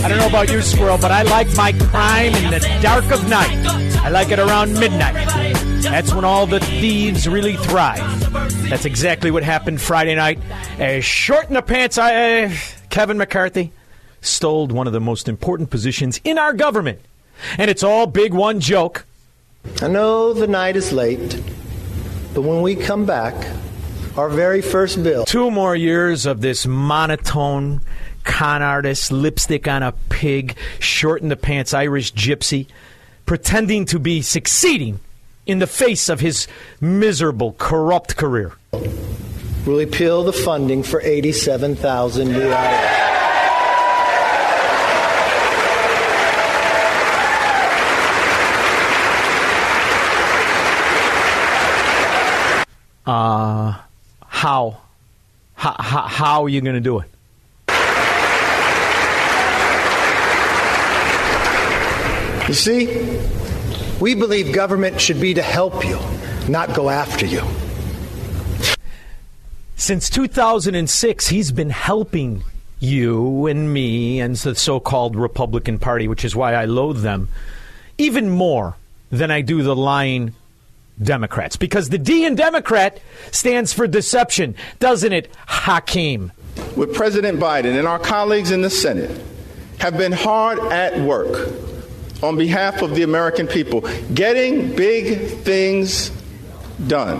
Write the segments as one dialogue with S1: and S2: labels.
S1: I don't know about you, Squirrel, but I like my crime in the dark of night. I like it around midnight. That's when all the thieves really thrive. That's exactly what happened Friday night. As short in the pants, I, uh, Kevin McCarthy stole one of the most important positions in our government. And it's all big one joke.
S2: I know the night is late, but when we come back, our very first bill.
S1: Two more years of this monotone con artist, lipstick on a pig, short in the pants Irish gypsy, pretending to be succeeding in the face of his miserable, corrupt career.
S2: will repeal the funding for 87,000 new.
S1: Uh, how? How, how, how are you going to do it?
S2: You see, we believe government should be to help you, not go after you.
S1: Since 2006, he's been helping you and me and the so called Republican Party, which is why I loathe them, even more than I do the lying Democrats. Because the D in Democrat stands for deception, doesn't it, Hakeem?
S3: with President Biden and our colleagues in the Senate have been hard at work on behalf of the American people, getting big things done.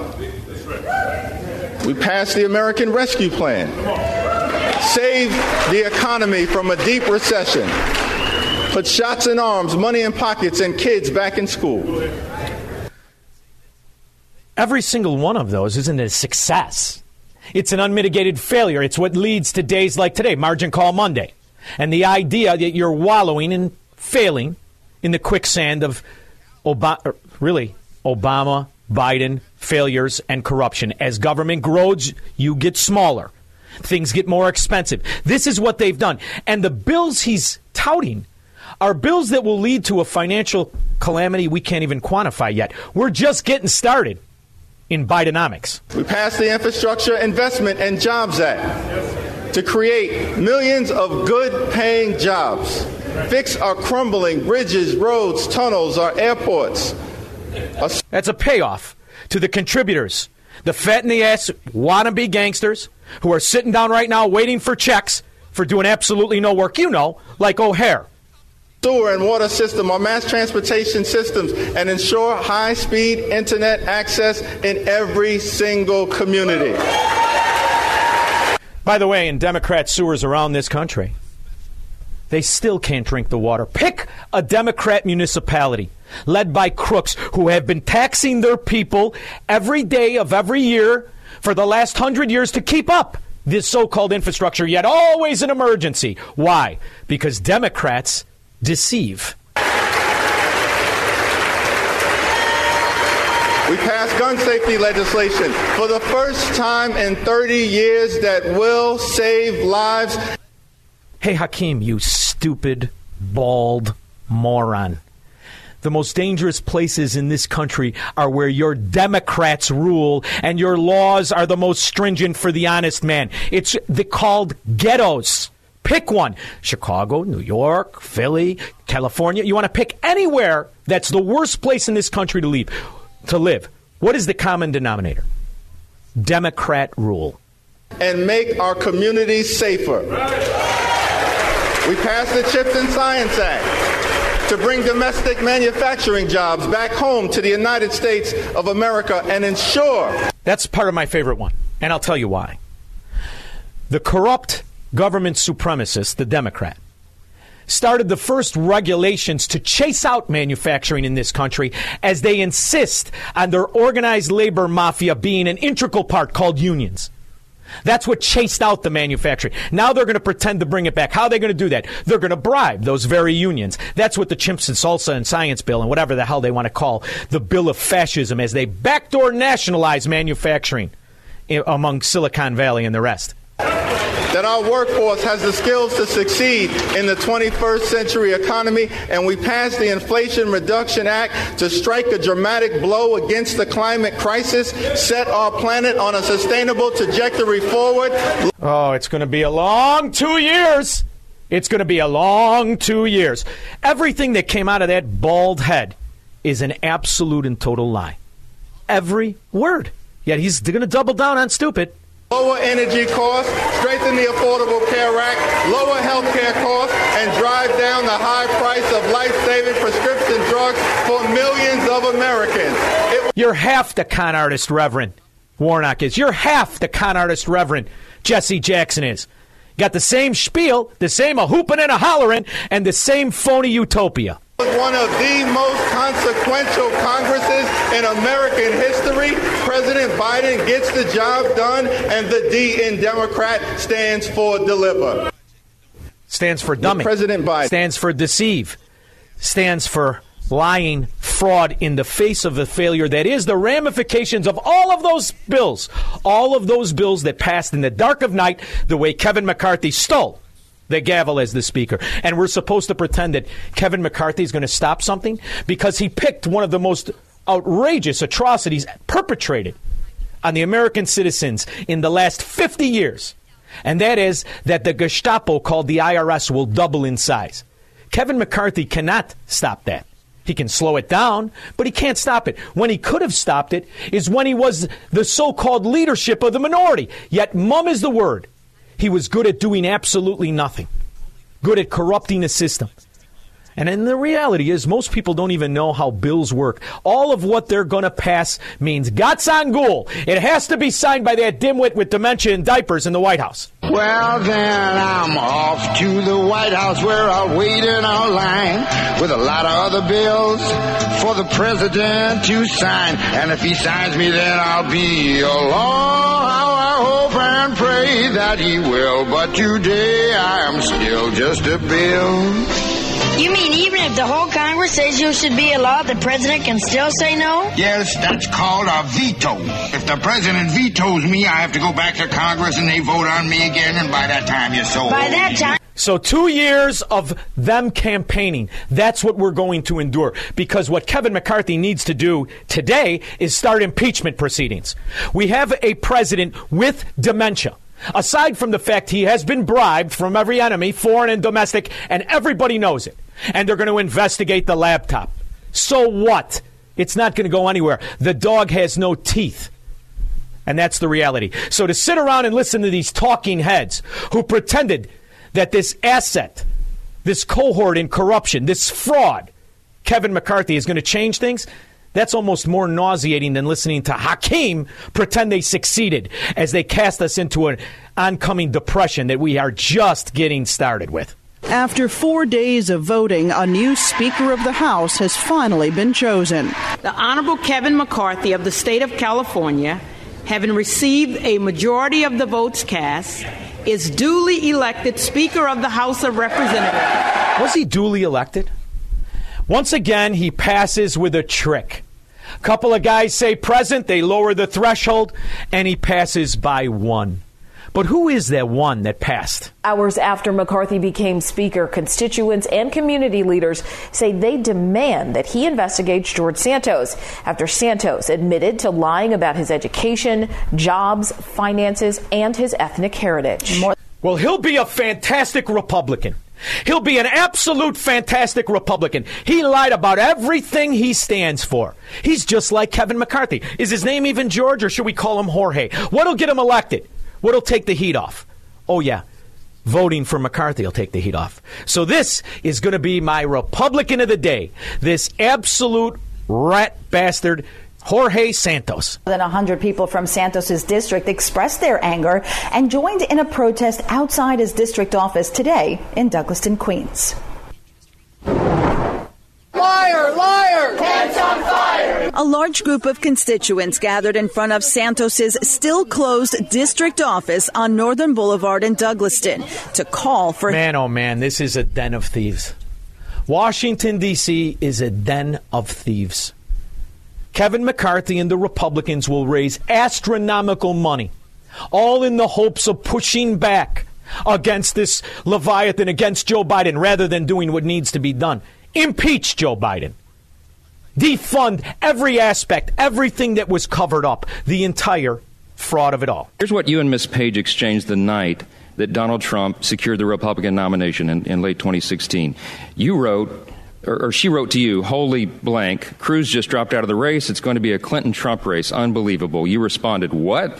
S3: We passed the American Rescue Plan, saved the economy from a deep recession, put shots in arms, money in pockets, and kids back in school.
S1: Every single one of those isn't a success. It's an unmitigated failure. It's what leads to days like today, Margin Call Monday. And the idea that you're wallowing and failing in the quicksand of Obama, er, really, Obama, Biden failures and corruption. As government grows, you get smaller. Things get more expensive. This is what they've done. And the bills he's touting are bills that will lead to a financial calamity we can't even quantify yet. We're just getting started in Bidenomics.
S3: We passed the Infrastructure Investment and Jobs Act to create millions of good paying jobs, fix our crumbling bridges, roads, tunnels, our airports.
S1: That's a payoff to the contributors, the fat in the ass wannabe gangsters who are sitting down right now waiting for checks for doing absolutely no work. You know, like O'Hare.
S3: Sewer and water system, our mass transportation systems, and ensure high speed internet access in every single community.
S1: By the way, in Democrat sewers around this country, they still can't drink the water. Pick a Democrat municipality led by crooks who have been taxing their people every day of every year for the last hundred years to keep up this so called infrastructure, yet always an emergency. Why? Because Democrats deceive.
S3: We passed gun safety legislation for the first time in 30 years that will save lives.
S1: Hey, Hakeem, you stupid, bald moron. The most dangerous places in this country are where your Democrats rule and your laws are the most stringent for the honest man. It's the called ghettos. Pick one. Chicago, New York, Philly, California. You want to pick anywhere that's the worst place in this country to live. To live. What is the common denominator? Democrat rule.
S3: and make our communities safer. We passed the CHIPS and Science Act to bring domestic manufacturing jobs back home to the United States of America and ensure.
S1: That's part of my favorite one, and I'll tell you why. The corrupt government supremacist, the Democrat, started the first regulations to chase out manufacturing in this country as they insist on their organized labor mafia being an integral part called unions. That's what chased out the manufacturing. Now they're going to pretend to bring it back. How are they going to do that? They're going to bribe those very unions. That's what the chimps and salsa and science bill and whatever the hell they want to call the bill of fascism as they backdoor nationalize manufacturing eh, among Silicon Valley and the rest
S3: that our workforce has the skills to succeed in the 21st century economy, and we passed the Inflation Reduction Act to strike a dramatic blow against the climate crisis, set our planet on a sustainable trajectory forward.
S1: Oh, it's going to be a long two years. It's going to be a long two years. Everything that came out of that bald head is an absolute and total lie. Every word. Yet he's going to double down on stupid.
S3: Lower energy costs, strengthen the Affordable Care Act, lower health care costs, and drive down the high price of life-saving prescription drugs for millions of Americans.
S1: It- You're half the con artist, Reverend Warnock is. You're half the con artist, Reverend Jesse Jackson is. Got the same spiel, the same a hooping and a hollering, and the same phony utopia
S3: one of the most consequential Congresses in American history. President Biden gets the job done, and the D in Democrat stands for deliver.
S1: Stands for dummy.
S3: President Biden.
S1: Stands for deceive. Stands for lying fraud in the face of the failure that is the ramifications of all of those bills. All of those bills that passed in the dark of night the way Kevin McCarthy stole the gavel as the speaker. And we're supposed to pretend that Kevin McCarthy is going to stop something because he picked one of the most outrageous atrocities perpetrated on the American citizens in the last 50 years. And that is that the Gestapo called the IRS will double in size. Kevin McCarthy cannot stop that. He can slow it down, but he can't stop it. When he could have stopped it is when he was the so called leadership of the minority. Yet, mum is the word. He was good at doing absolutely nothing, good at corrupting the system. And then the reality is, most people don't even know how bills work. All of what they're going to pass means gatsangul. It has to be signed by that dimwit with dementia and diapers in the White House.
S4: Well, then I'm off to the White House where I'll wait in our line with a lot of other bills for the president to sign. And if he signs me, then I'll be a and pray that he will, but today I am still just a bill.
S5: You mean even if the whole Congress says you should be a law, the president can still say no?
S4: Yes, that's called a veto. If the president vetoes me, I have to go back to Congress and they vote on me again, and by that time you're so
S5: By that time.
S1: So, two years of them campaigning, that's what we're going to endure. Because what Kevin McCarthy needs to do today is start impeachment proceedings. We have a president with dementia. Aside from the fact he has been bribed from every enemy, foreign and domestic, and everybody knows it. And they're going to investigate the laptop. So what? It's not going to go anywhere. The dog has no teeth. And that's the reality. So to sit around and listen to these talking heads who pretended that this asset, this cohort in corruption, this fraud, Kevin McCarthy is going to change things, that's almost more nauseating than listening to Hakeem pretend they succeeded as they cast us into an oncoming depression that we are just getting started with.
S6: After four days of voting, a new Speaker of the House has finally been chosen.
S7: The Honorable Kevin McCarthy of the state of California, having received a majority of the votes cast, is duly elected Speaker of the House of Representatives.
S1: Was he duly elected? Once again, he passes with a trick. A couple of guys say present, they lower the threshold, and he passes by one. But who is that one that passed?
S8: Hours after McCarthy became Speaker, constituents and community leaders say they demand that he investigates George Santos after Santos admitted to lying about his education, jobs, finances, and his ethnic heritage.
S1: Well, he'll be a fantastic Republican. He'll be an absolute fantastic Republican. He lied about everything he stands for. He's just like Kevin McCarthy. Is his name even George or should we call him Jorge? What'll get him elected? What'll take the heat off? Oh, yeah. Voting for McCarthy will take the heat off. So this is going to be my Republican of the day. This absolute rat bastard, Jorge Santos.
S9: More than 100 people from Santos's district expressed their anger and joined in a protest outside his district office today in Douglaston, Queens.
S10: Liar, liar! Pants on fire!
S6: A large group of constituents gathered in front of Santos's still closed district office on Northern Boulevard in Douglaston to call for
S1: Man, oh man, this is a den of thieves. Washington, D.C. is a den of thieves. Kevin McCarthy and the Republicans will raise astronomical money, all in the hopes of pushing back against this Leviathan, against Joe Biden, rather than doing what needs to be done. Impeach Joe Biden. Defund every aspect, everything that was covered up, the entire fraud of it all.
S11: Here's what you and Miss Page exchanged the night that Donald Trump secured the Republican nomination in, in late 2016. You wrote, or, or, she wrote to you, holy blank, Cruz just dropped out of the race. It's going to be a Clinton Trump race. Unbelievable. You responded, what?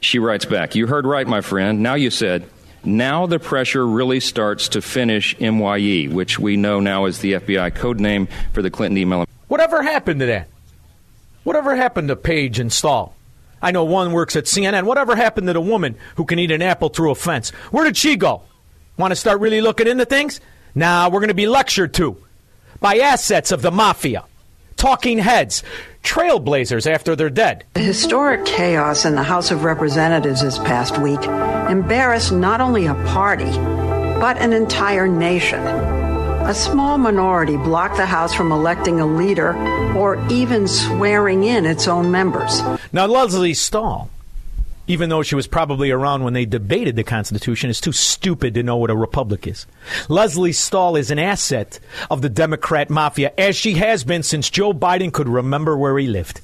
S11: She writes back, you heard right, my friend. Now you said, now the pressure really starts to finish MYE, which we know now is the FBI code name for the Clinton email.
S1: Whatever happened to that? Whatever happened to Page and Stahl? I know one works at CNN. Whatever happened to the woman who can eat an apple through a fence? Where did she go? Want to start really looking into things? Now nah, we're going to be lectured to by assets of the mafia, talking heads, trailblazers after they're dead.
S12: The historic chaos in the House of Representatives this past week embarrassed not only a party, but an entire nation. A small minority blocked the House from electing a leader or even swearing in its own members.
S1: Now, Lesley Stahl, even though she was probably around when they debated the Constitution, is too stupid to know what a republic is. Lesley Stahl is an asset of the Democrat mafia, as she has been since Joe Biden could remember where he lived.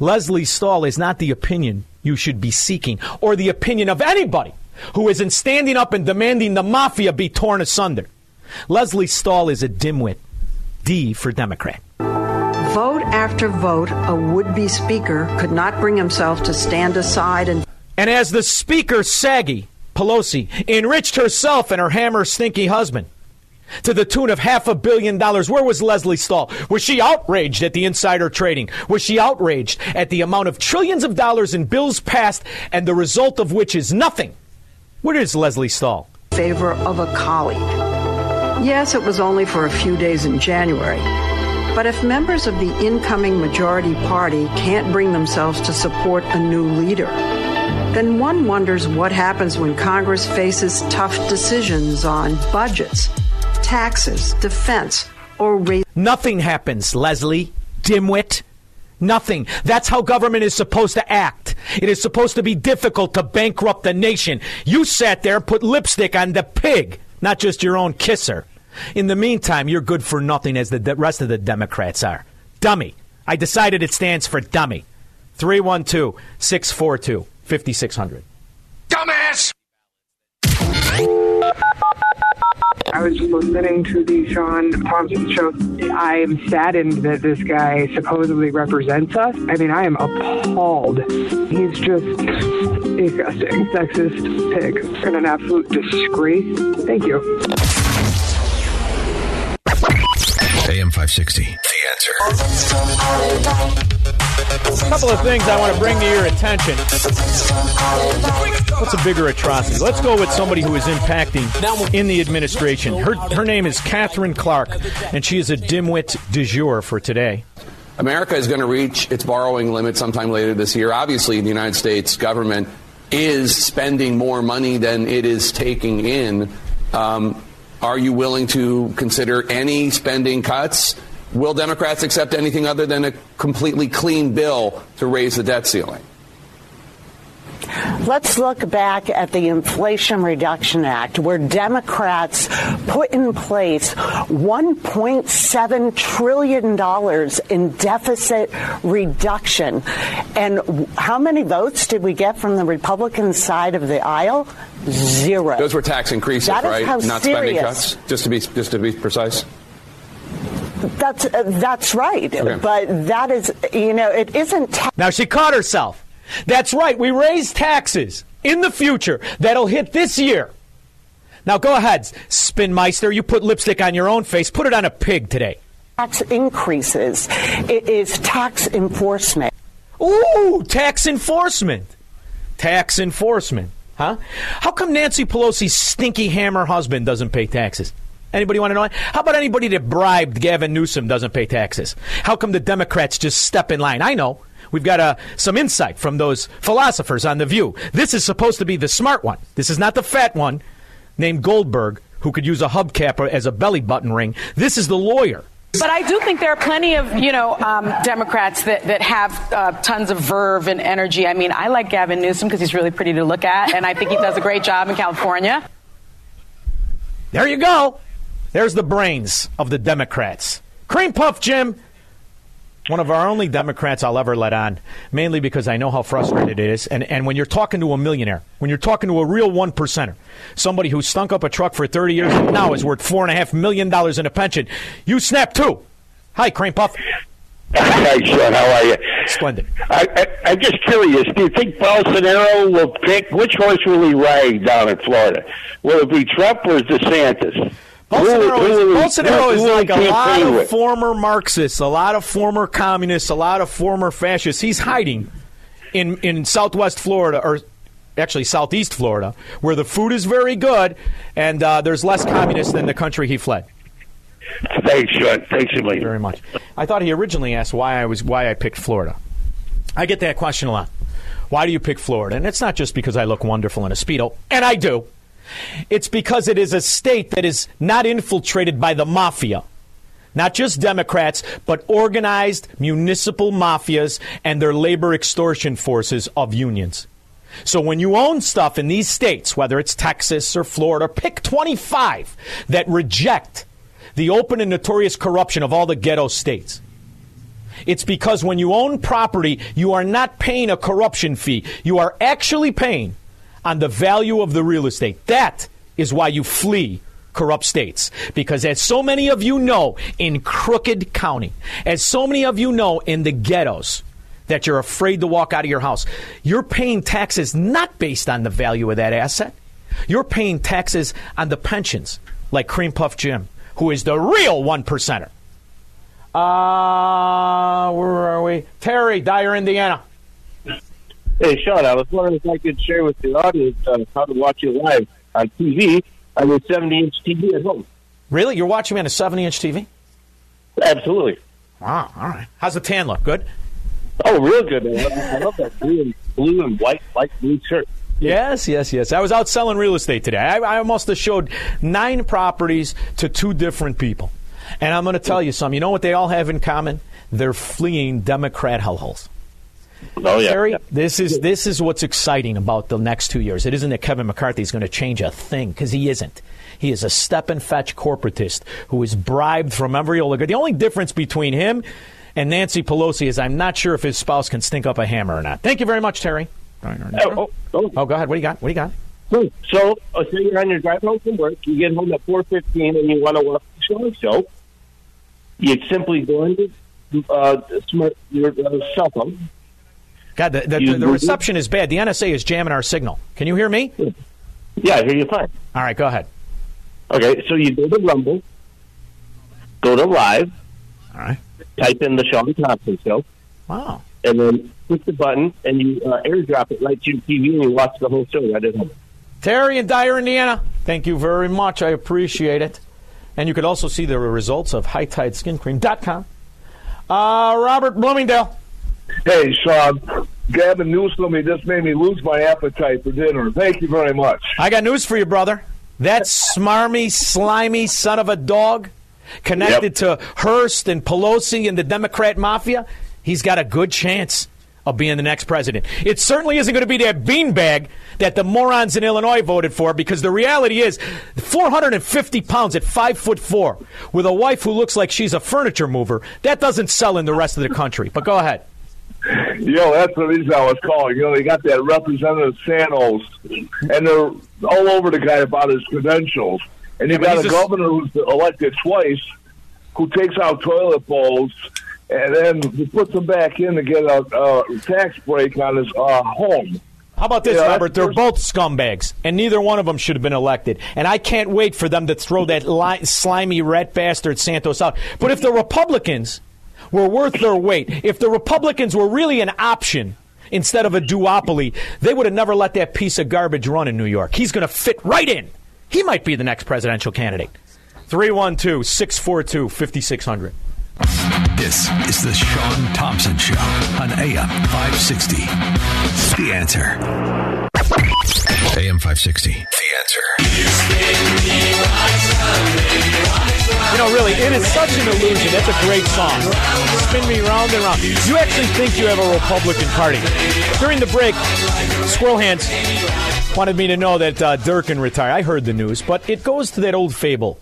S1: Lesley Stahl is not the opinion you should be seeking, or the opinion of anybody who isn't standing up and demanding the mafia be torn asunder. Lesley Stahl is a dimwit. D for Democrat.
S12: Vote after vote, a would be speaker could not bring himself to stand aside and.
S1: And as the speaker, Saggy Pelosi, enriched herself and her hammer stinky husband to the tune of half a billion dollars, where was Lesley Stahl? Was she outraged at the insider trading? Was she outraged at the amount of trillions of dollars in bills passed and the result of which is nothing? Where is Lesley Stahl?
S12: Favor of a colleague. Yes, it was only for a few days in January. But if members of the incoming majority party can't bring themselves to support a new leader, then one wonders what happens when Congress faces tough decisions on budgets, taxes, defense, or raise.
S1: Nothing happens, Lesley. Dimwit. Nothing. That's how government is supposed to act. It is supposed to be difficult to bankrupt the nation. You sat there, put lipstick on the pig, not just your own kisser. In the meantime, you're good for nothing as the de- rest of the Democrats are. Dummy. I decided it stands for dummy. 312 642 5600.
S13: Dumbass!
S14: I was listening to the Shaun Thompson show. I'm saddened that this guy supposedly represents us. I mean, I am appalled. He's just disgusting, sexist pig, and an absolute disgrace. Thank you.
S15: AM 560. The answer.
S1: A couple of things I want to bring to your attention. What's a bigger atrocity? Let's go with somebody who is impacting in the administration. Her, her name is Katherine Clark, and she is a dimwit du jour for today.
S16: America is going to reach its borrowing limit sometime later this year. Obviously, the United States government is spending more money than it is taking in. Um, are you willing to consider any spending cuts? Will Democrats accept anything other than a completely clean bill to raise the debt ceiling?
S17: Let's look back at the Inflation Reduction Act, where Democrats put in place $1.7 trillion in deficit reduction. And how many votes did we get from the Republican side of the aisle? Zero.
S16: Those were tax increases,
S17: That is
S16: right?
S17: how
S16: Not
S17: serious-
S16: spending cuts. Just to be just to be precise.
S17: That's uh, that's right,
S16: Okay.
S17: but that is you know it isn't. Ta-
S1: Now, she caught herself. That's right. We raise taxes in the future that'll hit this year. Now go ahead, Spinmeister. You put lipstick on your own face. Put it on a pig today.
S17: Tax increases. It is tax enforcement.
S1: Ooh, tax enforcement. Tax enforcement. Huh? How come Nancy Pelosi's stinky hammer husband doesn't pay taxes? Anybody want to know? How about anybody that bribed Gavin Newsom doesn't pay taxes? How come the Democrats just step in line? I know. We've got uh, some insight from those philosophers on The View. This is supposed to be the smart one. This is not the fat one named Goldberg who could use a hubcap as a belly button ring. This is the lawyer.
S18: But I do think there are plenty of, you know, um, Democrats that, that have uh, tons of verve and energy. I mean, I like Gavin Newsom because he's really pretty to look at, and I think he does a great job in California.
S1: There you go. There's the brains of the Democrats. Cream Puff Jim, one of our only Democrats I'll ever let on, mainly because I know how frustrated it is. And, and when you're talking to a millionaire, when you're talking to a real one percenter, somebody who stunk up a truck for 30 years and now is worth $4.5 million in a pension, you snap too. Hi, Cream Puff.
S19: Hi, Shaun. How are you?
S1: Splendid.
S19: I, I, I'm just curious. Do you think Bolsonaro will pick which horse will he ride down in Florida? Will it be Trump or DeSantis?
S1: Bolsonaro
S19: Who-
S1: is,
S19: who
S1: Bolsonaro
S19: who
S1: is like a lot of
S19: with?
S1: former Marxists, a lot of former communists, a lot of former fascists. He's hiding in, in southwest Florida, or actually southeast Florida, where the food is very good and uh, there's less communists than the country he fled.
S19: Thanks, Shaun. Thanks million.
S1: Very much. I thought he originally asked why I was why I picked Florida. I get that question a lot. Why do you pick Florida? And it's not just because I look wonderful in a speedo, and I do. It's because it is a state that is not infiltrated by the mafia. Not just Democrats, but organized municipal mafias and their labor extortion forces of unions. So when you own stuff in these states, whether it's Texas or Florida, pick 25 that reject the open and notorious corruption of all the ghetto states. It's because when you own property, you are not paying a corruption fee. You are actually paying on the value of the real estate. That is why you flee corrupt states. Because as so many of you know in Crooked County, as so many of you know in the ghettos, that you're afraid to walk out of your house, you're paying taxes not based on the value of that asset. You're paying taxes on the pensions, like Cream Puff Jim, who is the real one percenter. Uh, where are we? Terry, Dyer, Indiana.
S19: Hey, Shaun, I was wondering if I could share with the audience uh, how to watch you live on TV on your 70 inch TV at home.
S1: Really? You're watching me on a 70 inch TV?
S19: Absolutely.
S1: Wow, all right. How's the tan look? Good?
S19: Oh, real good, man. I love that blue and, blue and white, light blue shirt.
S1: Yes, yes, yes. I was out selling real estate today. I, I almost have showed nine properties to two different people. And I'm going to tell you something. You know what they all have in common? They're fleeing Democrat hellholes.
S19: Oh, yeah.
S1: Terry, this is this is what's exciting about the next two years. It isn't that Kevin McCarthy is going to change a thing because he isn't. He is a step and fetch corporatist who is bribed from every oligarch. The only difference between him and Nancy Pelosi is I'm not sure if his spouse can stink up a hammer or not. Thank you very much, Terry.
S19: Oh, oh,
S1: oh, go ahead. What do you got? What do you got?
S19: So, so uh, say you're on your drive home from work, you get home at 4.15 and you want to watch the show, so you simply go into uh, smart, your uh, cell phone.
S1: God, the, the, the, reception is bad. The NSA is jamming our signal. Can you hear me?
S19: Yeah, I hear you fine.
S1: All right, go ahead.
S19: Okay, so you go to Rumble, go to Live,
S1: all right,
S19: type in the Shaun Thompson Show.
S1: Wow.
S19: And then click the button and you uh, airdrop it right to your TV and you watch the whole show right at home.
S1: Terry in Dyer, Indiana. Thank you very much. I appreciate it. And you could also see the results of HighTideSkinCream.com. Uh, Robert Bloomingdale.
S20: Hey, Shaun. Gavin Newsom, he just made me lose my appetite for dinner. Thank you very much.
S1: I got news for you, brother. That smarmy, slimy son of a dog connected to Hearst and Pelosi and the Democrat mafia, he's got a good chance of being the next president. It certainly isn't going to be that beanbag that the morons in Illinois voted for because the reality is 450 pounds at five foot four with a wife who looks like she's a furniture mover, that doesn't sell in the rest of the country. But go ahead.
S20: Yo, that's the reason I was calling. You know, they got that Representative Santos, and they're all over the guy about his credentials. And you got a governor who's elected twice who takes out toilet bowls and then he puts them back in to get a, a tax break on his uh, home.
S1: How about this,
S20: Yeah,
S1: Robert? They're both scumbags, and neither one of them should have been elected. And I can't wait for them to throw that li- slimy rat bastard Santos out. But if the Republicans were worth their weight, if the Republicans were really an option instead of a duopoly, they would have never let that piece of garbage run in New York. He's going to fit right in. He might be the next presidential candidate. 312 642 5600.
S15: This is the Shaun Thompson Show on AM 560. The answer. AM 560. The answer.
S1: You know, really, it is such an illusion. That's a great song. Spin me round and round. You actually think you have a Republican Party. During the break, Squirrel Hands wanted me to know that uh, Durkin retired. I heard the news, but it goes to that old fable.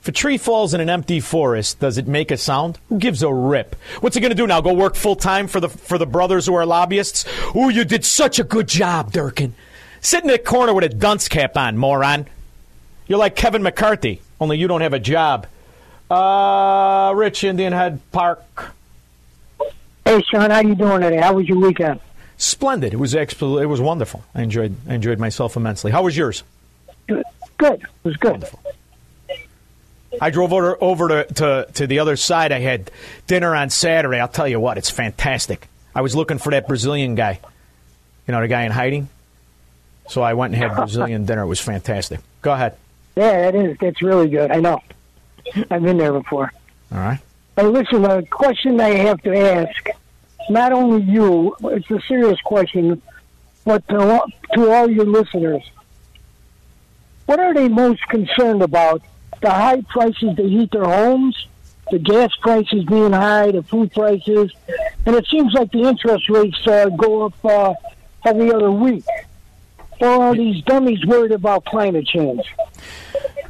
S1: If a tree falls in an empty forest, does it make a sound? Who gives a rip? What's he going to do now? Go work full time for the for the brothers who are lobbyists? Ooh, you did such a good job, Durkin. Sit in the corner with a dunce cap on, moron. You're like Kevin McCarthy, only you don't have a job. Uh, Rich Indian Head Park.
S21: Hey, Shaun, how you doing today? How was your weekend?
S1: Splendid. It was actually it was wonderful. I enjoyed I enjoyed myself immensely. How was yours?
S21: Good. Good. It was good. Wonderful.
S1: I drove over over to, to, to the other side. I had dinner on Saturday. I'll tell you what, it's fantastic. I was looking for that Brazilian guy. You know, the guy in hiding. So I went and had Brazilian dinner. It was fantastic. Go ahead.
S21: Yeah, that is. That's really good. I know. I've been there before.
S1: All right.
S21: Hey, listen, a question I have to ask, not only you, it's a serious question, but to, all- to all your listeners. What are they most concerned about? The high prices they heat their homes, the gas prices being high, the food prices, and it seems like the interest rates uh, go up uh, every other week. Or are these dummies worried about climate change?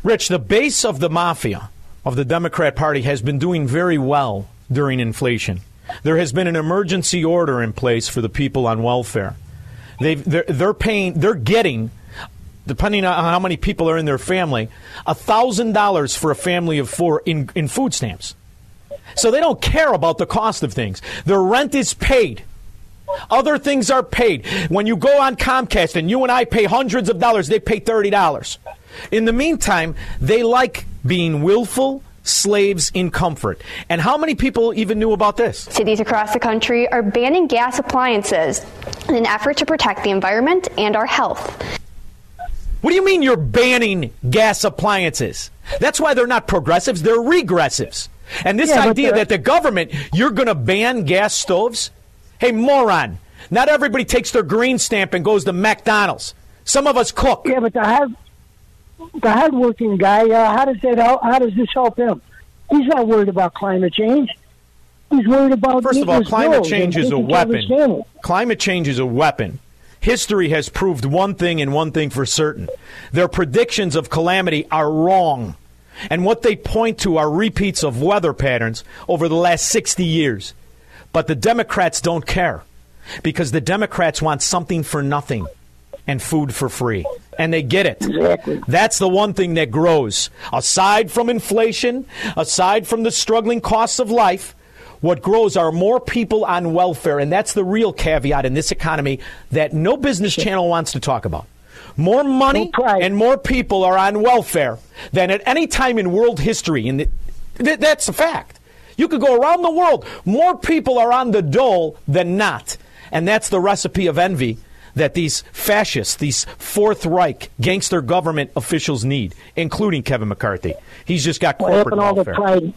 S1: Rich, the base of the mafia of the Democrat Party has been doing very well during inflation. There has been an emergency order in place for the people on welfare. They've, they're, they're paying, they're getting, depending on how many people are in their family, $1,000 for a family of four in, in food stamps. So they don't care about the cost of things. Their rent is paid. Other things are paid. When you go on Comcast and you and I pay hundreds of dollars, they pay $30. In the meantime, they like being willful slaves in comfort. And how many people even knew about this?
S22: Cities across the country are banning gas appliances in an effort to protect the environment and our health.
S1: What do you mean you're banning gas appliances? That's why they're not progressives, they're regressives. And this
S21: Yeah,
S1: idea that the government, you're going to ban gas stoves? Hey, moron. Not everybody takes their green stamp and goes to McDonald's. Some of us cook.
S21: Yeah, but the hard, the hardworking guy, uh, how does that help? How does this help him? He's not worried about climate change. He's worried about
S1: First of all, climate change is a
S21: taking care of his
S1: weapon. Climate change is a weapon. History has proved one thing and one thing for certain. Their predictions of calamity are wrong. And what they point to are repeats of weather patterns over the last 60 years. But the Democrats don't care because the Democrats want something for nothing and food for free. And they get it.
S21: Exactly.
S1: That's the one thing that grows. Aside from inflation, aside from the struggling costs of life, what grows are more people on welfare. And that's the real caveat in this economy that no business channel wants to talk about. More money and more people are on welfare than at any time in world history. And that's a fact. You could go around the world. More people are on the dole than not. And that's the recipe of envy that these fascists, these Fourth Reich gangster government officials need, including Kevin McCarthy. He's just got corporate What
S21: happened to all the pride?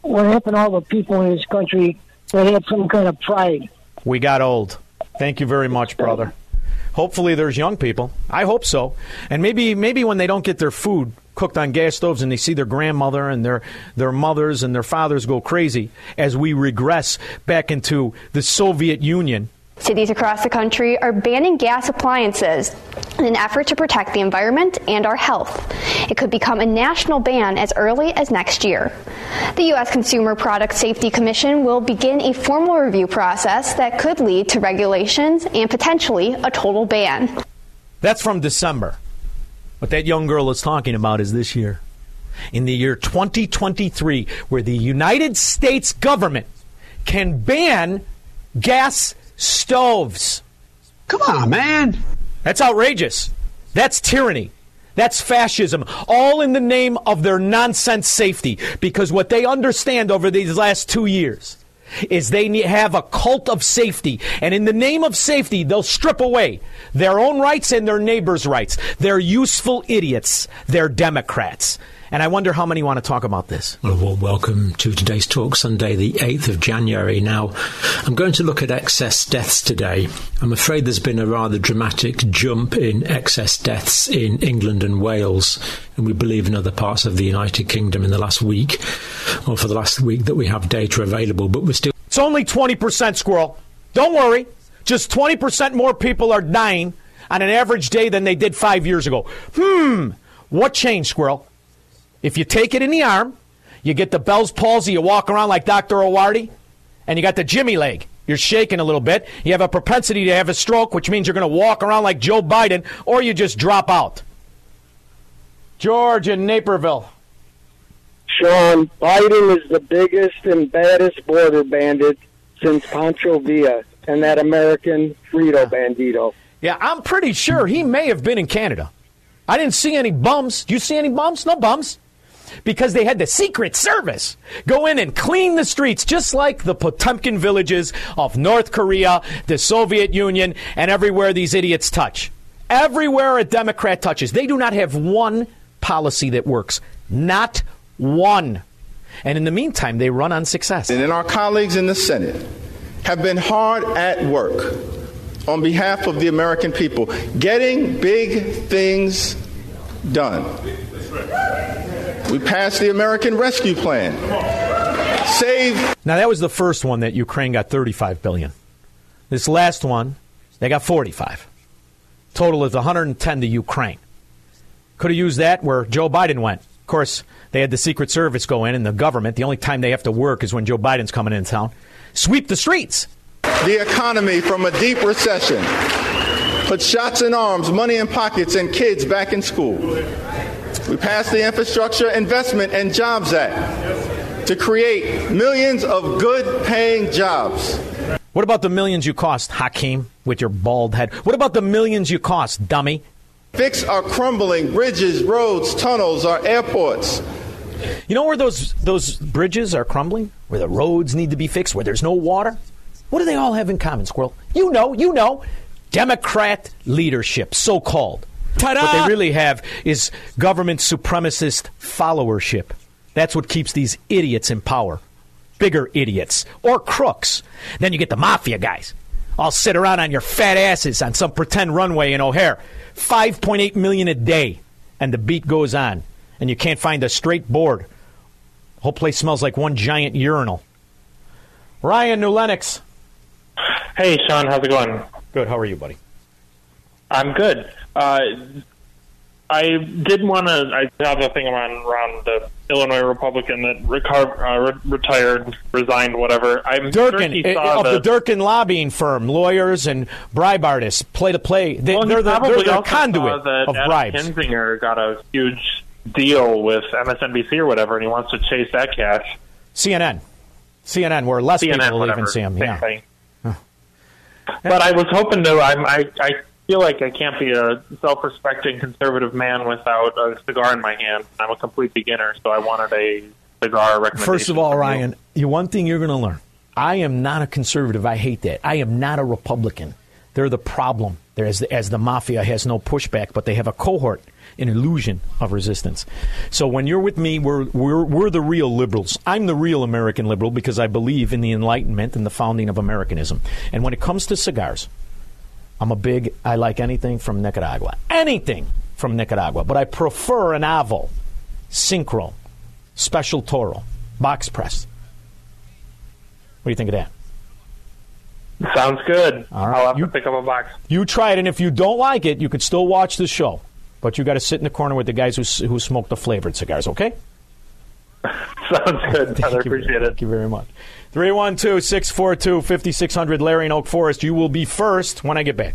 S21: What happened to all the people in this country that had some kind of pride?
S1: We got old. Thank you very much, brother. Hopefully, there's young people. I hope so. And maybe, maybe when they don't get their food cooked on gas stoves and they see their grandmother and their their mothers and their fathers go crazy as we regress back into the Soviet Union.
S22: Cities across the country are banning gas appliances in an effort to protect the environment and our health. It could become a national ban as early as next year. The U.S. Consumer Product Safety Commission will begin a formal review process that could lead to regulations and potentially a total ban.
S1: That's from December. What that young girl is talking about is this year. In the year 2023, where the United States government can ban gas stoves.
S23: Come on, man.
S1: That's outrageous. That's tyranny. That's fascism, all in the name of their nonsense safety. Because what they understand over these last two years is they have a cult of safety. And in the name of safety, they'll strip away their own rights and their neighbors' rights. They're useful idiots. They're Democrats. And I wonder how many want to talk about this.
S24: Well, well, welcome to today's talk, Sunday, the 8th of January. Now, I'm going to look at excess deaths today. I'm afraid there's been a rather dramatic jump in excess deaths in England and Wales, and we believe in other parts of the United Kingdom in the last week, or for the last week that we have data available, but we're still.
S1: It's only 20%, Squirrel. Don't worry. Just 20% more people are dying on an average day than they did five years ago. Hmm. What changed, Squirrel? If you take it in the arm, you get the Bell's palsy, you walk around like Dr. Owarty, and you got the Jimmy leg. You're shaking a little bit. You have a propensity to have a stroke, which means you're going to walk around like Joe Biden, or you just drop out. George in Naperville.
S25: Shaun, Biden is the biggest and baddest border bandit since Pancho Villa and that American Frito Bandito.
S1: Yeah, I'm pretty sure he may have been in Canada. I didn't see any bums. Do you see any bums? No bums. Because they had the Secret Service go in and clean the streets, just like the Potemkin villages of North Korea, the Soviet Union, and everywhere these idiots touch. Everywhere a Democrat touches, they do not have one policy that works. Not one. And in the meantime, they run on success.
S3: And our colleagues in the Senate have been hard at work on behalf of the American people, getting big things done. We passed the American Rescue Plan. Save.
S1: Now that was the first one that Ukraine got 35 billion. This last one, they got 45. Total is 110 to Ukraine. Could have used that where Joe Biden went. Of course, they had the Secret Service go in and the government. The only time they have to work is when Joe Biden's coming in town. Sweep the streets.
S3: The economy from a deep recession. Put shots in arms, money in pockets, and kids back in school. We passed the Infrastructure Investment and Jobs Act to create millions of good paying jobs.
S1: What about the millions you cost, Hakeem, with your bald head? What about the millions you cost, dummy?
S3: Fix our crumbling bridges, roads, tunnels, our airports.
S1: You know where those those bridges are crumbling? Where the roads need to be fixed, where there's no water? What do they all have in common, Squirrel? You know, you know. Democrat leadership, so called. Ta-da! What they really have is government supremacist followership. That's what keeps these idiots in power. Bigger idiots or crooks. Then you get the mafia guys. All sit around on your fat asses on some pretend runway in O'Hare. 5.8 million a day. And the beat goes on. And you can't find a straight board. Whole place smells like one giant urinal. Ryan New Lenox.
S26: Hey, Shaun, how's it going?
S1: Good. How are you, buddy?
S26: I'm good. Uh, I did want to. I have a thing around around the Illinois Republican that recar- uh, re- retired, resigned, whatever. I'm
S1: Durkin
S26: sure
S1: uh, of the Durkin lobbying firm, lawyers and bribe artists, play to play. They,
S26: well,
S1: they're, the, they're the conduit of
S26: Adam
S1: bribes.
S26: Kinzinger got a huge deal with MSNBC or whatever, and he wants to chase that cash.
S1: CNN, CNN, where less
S26: CNN,
S1: people
S26: whatever,
S1: even see him.
S26: same
S1: Yeah.
S26: thing. But I was hoping to. I'm, I I feel like I can't be a self-respecting conservative man without a cigar in my hand. I'm a complete beginner, so I wanted a cigar recommendation.
S1: First of all. Ryan, you one thing you're going to learn. I am not a conservative. I hate that. I am not a Republican. They're the problem. They're as the, as the mafia has no pushback, but they have a cohort, an illusion of resistance. So when you're with me, we're, we're, we're the real liberals. I'm the real American liberal because I believe in the Enlightenment and the founding of Americanism. And when it comes to cigars, I'm a big, I like anything from Nicaragua. Anything from Nicaragua. But I prefer an Avo, Syncro, Special Toro, Box Press. What do you think of that?
S26: Sounds good.
S1: All right.
S26: I'll have
S1: You-
S26: to pick up a box.
S1: You try it, and if you don't like it, you could still watch the show. But you got to sit in the corner with the guys who, who smoke the flavored cigars, okay?
S26: Sounds good. brother. appreciate it.
S1: Thank you very much. 312 642 5600 Larry in Oak Forest. You will be first when I get back.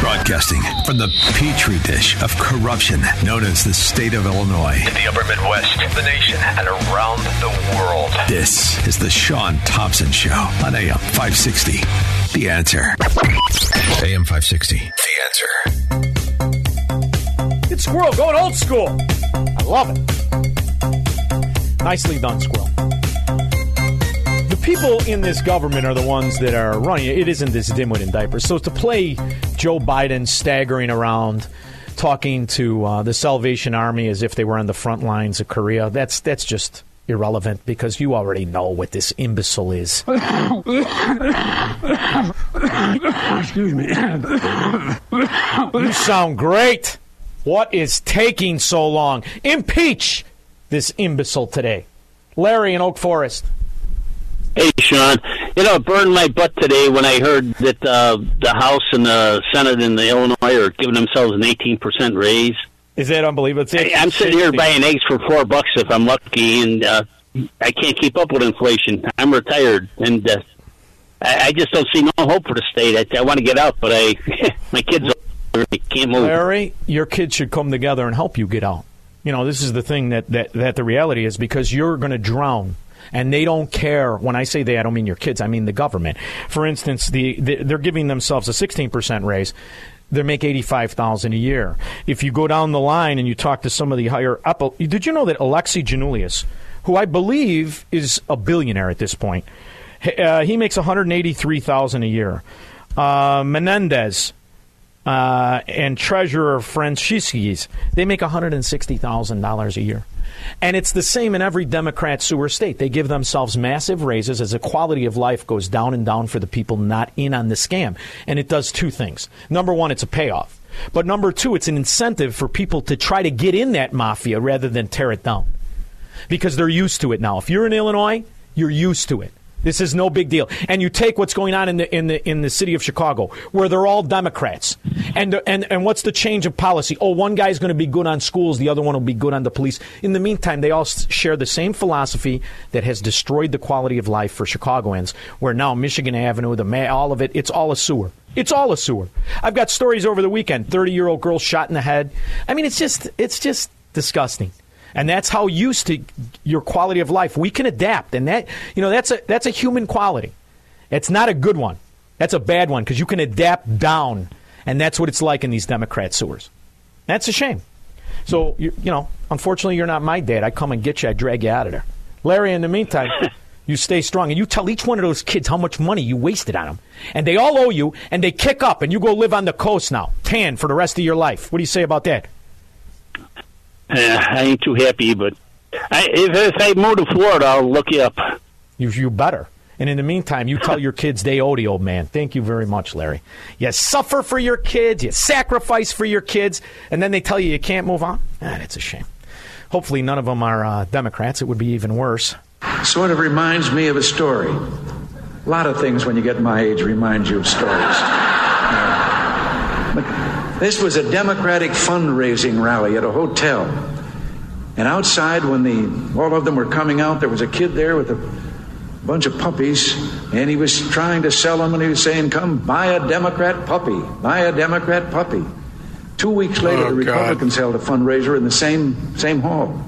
S15: Broadcasting from the petri dish of corruption known as the state of Illinois.
S27: In the upper Midwest, the nation, and around the world.
S15: This is the Shaun Thompson Show on AM 560. The answer. AM 560.
S27: The answer.
S1: It's Squirrel going old school. I love it. Nicely done, Squirrel. The people in this government are the ones that are running it. It isn't this dimwit in diapers. So to play Joe Biden staggering around, talking to uh, the Salvation Army as if they were on the front lines of Korea, that's that's just irrelevant because you already know what this imbecile is.
S28: Excuse me.
S1: You sound great. What is taking so long? Impeach this imbecile today. Larry in Oak Forest.
S29: Hey, Shaun. You know, it burned my butt today when I heard that uh, the House and the Senate in the Illinois are giving themselves an 18% raise.
S1: Is that unbelievable?
S29: I'm sitting here buying eggs for four bucks if I'm lucky, and uh, I can't keep up with inflation. I'm retired, and uh, I, I just don't see no hope for the state. I, I want to get out, but I my kids are, can't move.
S1: Larry, your kids should come together and help you get out. You know, this is the thing that, that, that the reality is because you're going to drown. And they don't care. When I say they, I don't mean your kids. I mean the government. For instance, the, the they're giving themselves a 16% raise they make eighty five thousand a year. If you go down the line and you talk to some of the higher up, did you know that Alexi Giannoulias, who I believe is a billionaire at this point, uh, he makes one hundred eighty three thousand a year. Uh, Menendez. Uh, and treasurer Franchiskis, they make $160,000 a year. And it's the same in every Democrat sewer state. They give themselves massive raises as the quality of life goes down and down for the people not in on the scam. And it does two things. Number one, it's a payoff. But number two, it's an incentive for people to try to get in that mafia rather than tear it down. Because they're used to it now. If you're in Illinois, you're used to it. This is no big deal. And you take what's going on in the in the in the city of Chicago, where they're all Democrats. And and and what's the change of policy? Oh, one guy's going to be good on schools, the other one will be good on the police. In the meantime, they all share the same philosophy that has destroyed the quality of life for Chicagoans. Where now Michigan Avenue, the all of it, it's all a sewer. It's all a sewer. I've got stories over the weekend. Thirty year old girl shot in the head. I mean, it's just it's just disgusting and that's how used to your quality of life. We can adapt, and that you know that's a that's a human quality. It's not a good one. That's a bad one because you can adapt down, and that's what it's like in these Democrat sewers. That's a shame. So you, you know, unfortunately, you're not my dad. I come and get you. I drag you out of there, Larry. In the meantime. You stay strong, and you tell each one of those kids how much money you wasted on them, and they all owe you, and they kick up, and you go live on the coast now, tan for the rest of your life. What do you say about that?
S29: Uh, I ain't too happy, but I, if, if I move to Florida, I'll look you up.
S1: You, you better. And in the meantime, you tell your kids they owe the old man. Thank you very much, Larry. You suffer for your kids, you sacrifice for your kids, and then they tell you you can't move on. Ah, that's a shame. Hopefully, none of them are uh, Democrats. It would be even worse.
S30: Sort of reminds me of a story. A lot of things when you get my age remind you of stories. This was a Democratic fundraising rally at a hotel. And outside, when the all of them were coming out, there was a kid there with a bunch of puppies, and he was trying to sell them, and he was saying, "Come buy a Democrat puppy, buy a Democrat puppy." Two weeks oh, later,
S31: Oh,
S30: the
S31: God.
S30: Republicans held a fundraiser in the same same hall,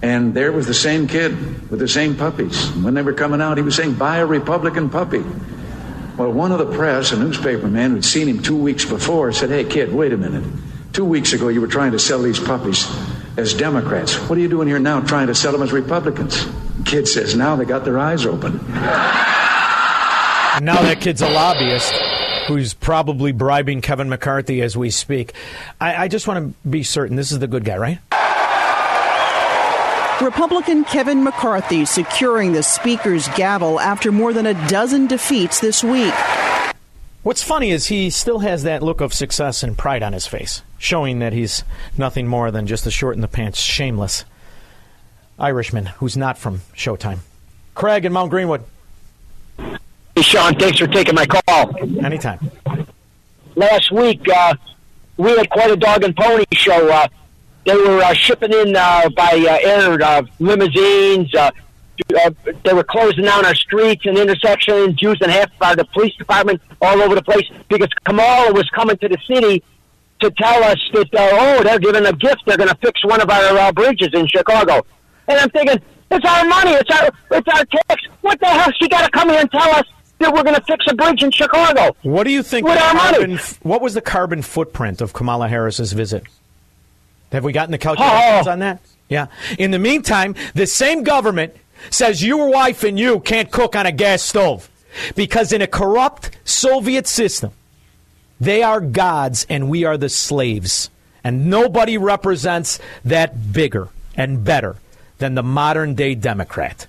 S30: and there was the same kid with the same puppies. And when they were coming out, he was saying, "Buy a Republican puppy." Well, one of the press, a newspaper man who'd seen him two weeks before, said, Hey, kid, wait a minute. Two weeks ago, you were trying to sell these puppies as Democrats. What are you doing here now trying to sell them as Republicans? Kid says, Now they got their eyes open.
S1: And now that kid's a lobbyist who's probably bribing Kevin McCarthy as we speak. I, I just want to be certain this is the good guy, right?
S6: Republican Kevin McCarthy securing the Speaker's gavel after more than a dozen defeats this week.
S1: What's funny is he still has that look of success and pride on his face, showing that he's nothing more than just a short in the pants, shameless Irishman who's not from Showtime. Craig in Mount Greenwood.
S29: Hey, Shaun, thanks for taking my call.
S1: Anytime.
S29: Last week, uh, we had quite a dog and pony show. Uh, they were uh, shipping in uh, by uh, air uh, limousines, uh,
S32: uh, they were closing down our streets and intersections, using half of the police department all over the place because Kamala was coming to the city to tell us that uh, oh they're giving a gift, they're going to fix one of our bridges in Chicago, and I'm thinking it's our money, it's our it's our tax. What the hell? She got to come here and tell us that we're going to fix a bridge in Chicago.
S1: What do you think?
S32: With our money.
S1: carbon, what was the carbon footprint of Kamala Harris's visit? Have we gotten the calculations
S32: Oh.
S1: on that? Yeah. In the meantime, the same government says your wife and you can't cook on a gas stove because in a corrupt Soviet system, they are gods and we are the slaves. And nobody represents that bigger and better than the modern day Democrat.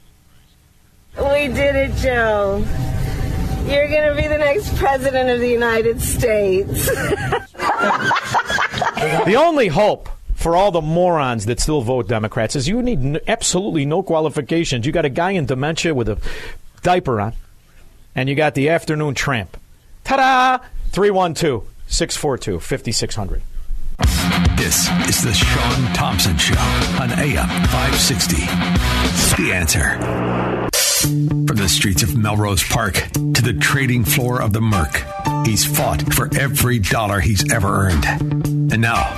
S31: We did it, Joe. You're going to be the next president of the United States.
S1: the only hope for all the morons that still vote Democrats is you need n- absolutely no qualifications. You got a guy in dementia with a diaper on, and you got the afternoon tramp. Ta da! 312 642 5600.
S15: This is the Shaun Thompson Show on AM 560. The answer. From the streets of Melrose Park to the trading floor of the Merc, he's fought for every dollar he's ever earned. And now,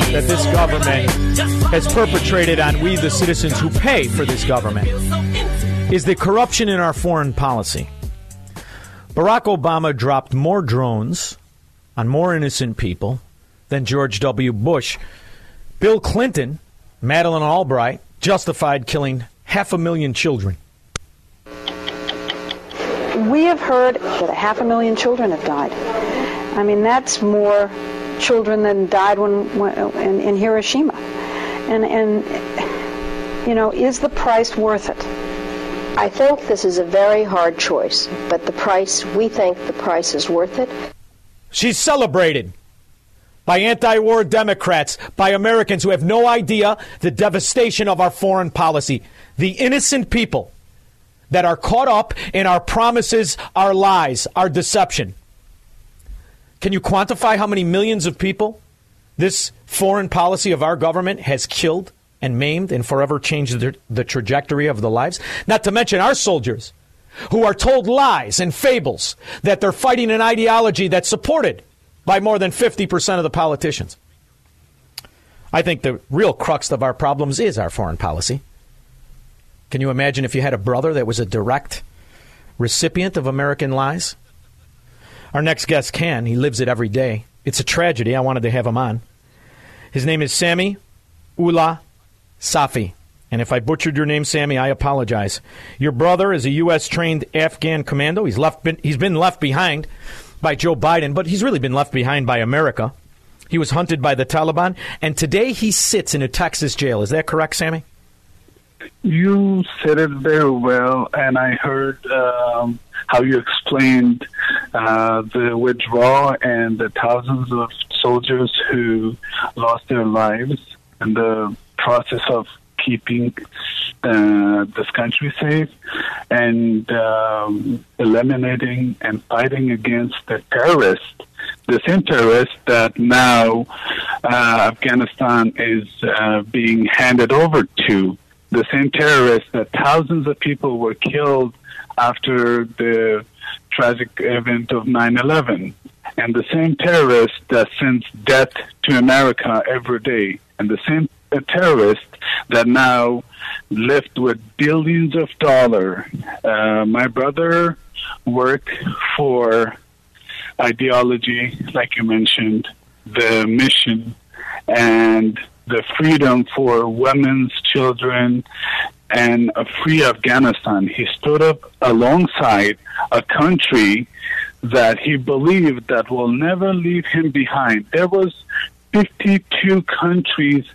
S1: that this government has perpetrated on we, the citizens who pay for this government, is the corruption in our foreign policy. Barack Obama dropped more drones on more innocent people than George W. Bush. Bill Clinton, Madeleine Albright, justified killing half a million children.
S33: We have heard that a half a million children have died. I mean, that's more children than died when, when in, in Hiroshima. And, and, you know, is the price worth it?
S34: I think this is a very hard choice, but the price, we think the price is worth it.
S1: She's celebrated by anti war Democrats, by Americans who have no idea the devastation of our foreign policy. The innocent people that are caught up in our promises, our lies, our deception. Can you quantify how many millions of people this foreign policy of our government has killed and maimed and forever changed the, the trajectory of the lives? Not to mention our soldiers who are told lies and fables that they're fighting an ideology that's supported by more than 50% of the politicians. I think the real crux of our problems is our foreign policy. Can you imagine if you had a brother that was a direct recipient of American lies? Our next guest can. He lives it every day. It's a tragedy. I wanted to have him on. His name is Sammy Ullah Safi. And if I butchered your name, Sammy, I apologize. Your brother is a U.S. trained Afghan commando. He's left. Been, he's been left behind by Joe Biden, but he's really been left behind by America. He was hunted by the Taliban, and today he sits in a Texas jail. Is that correct, Sammy?
S35: You said it very well, and I heard um, how you explained uh, the withdrawal and the thousands of soldiers who lost their lives in the process of keeping uh, this country safe and um, eliminating and fighting against the terrorists, the same that now uh, Afghanistan is uh, being handed over to. The same terrorists that thousands of people were killed after the tragic event of 9-11 and the same terrorist that sends death to america every day. And the same terrorist that now left with billions of dollars. Uh, my brother worked for ideology like you mentioned the mission and the freedom for women's children and a free Afghanistan. He stood up alongside a country that he believed that will never leave him behind. There was 52 countries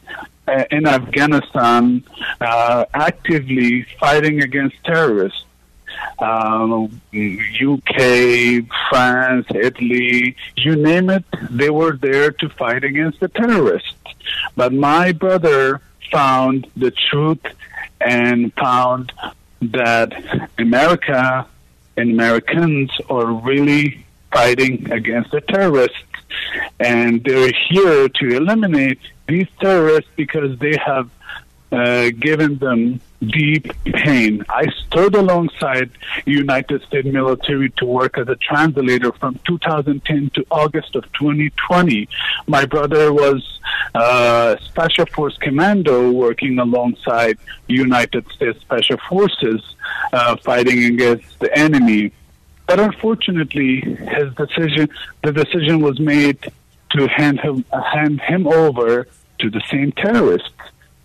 S35: uh, in Afghanistan uh, actively fighting against terrorists. um, UK, France, Italy, you name it, they were there to fight against the terrorists. But my brother found the truth and found that America and Americans are really fighting against the terrorists. And they're here to eliminate these terrorists because they have uh, given them deep pain. I stood alongside United States military to work as a translator from 2010 to August of 2020. My brother was uh, Special Force Commando working alongside United States Special Forces uh, fighting against the enemy. But unfortunately, his decision, the decision was made to hand him, hand him over to the same terrorists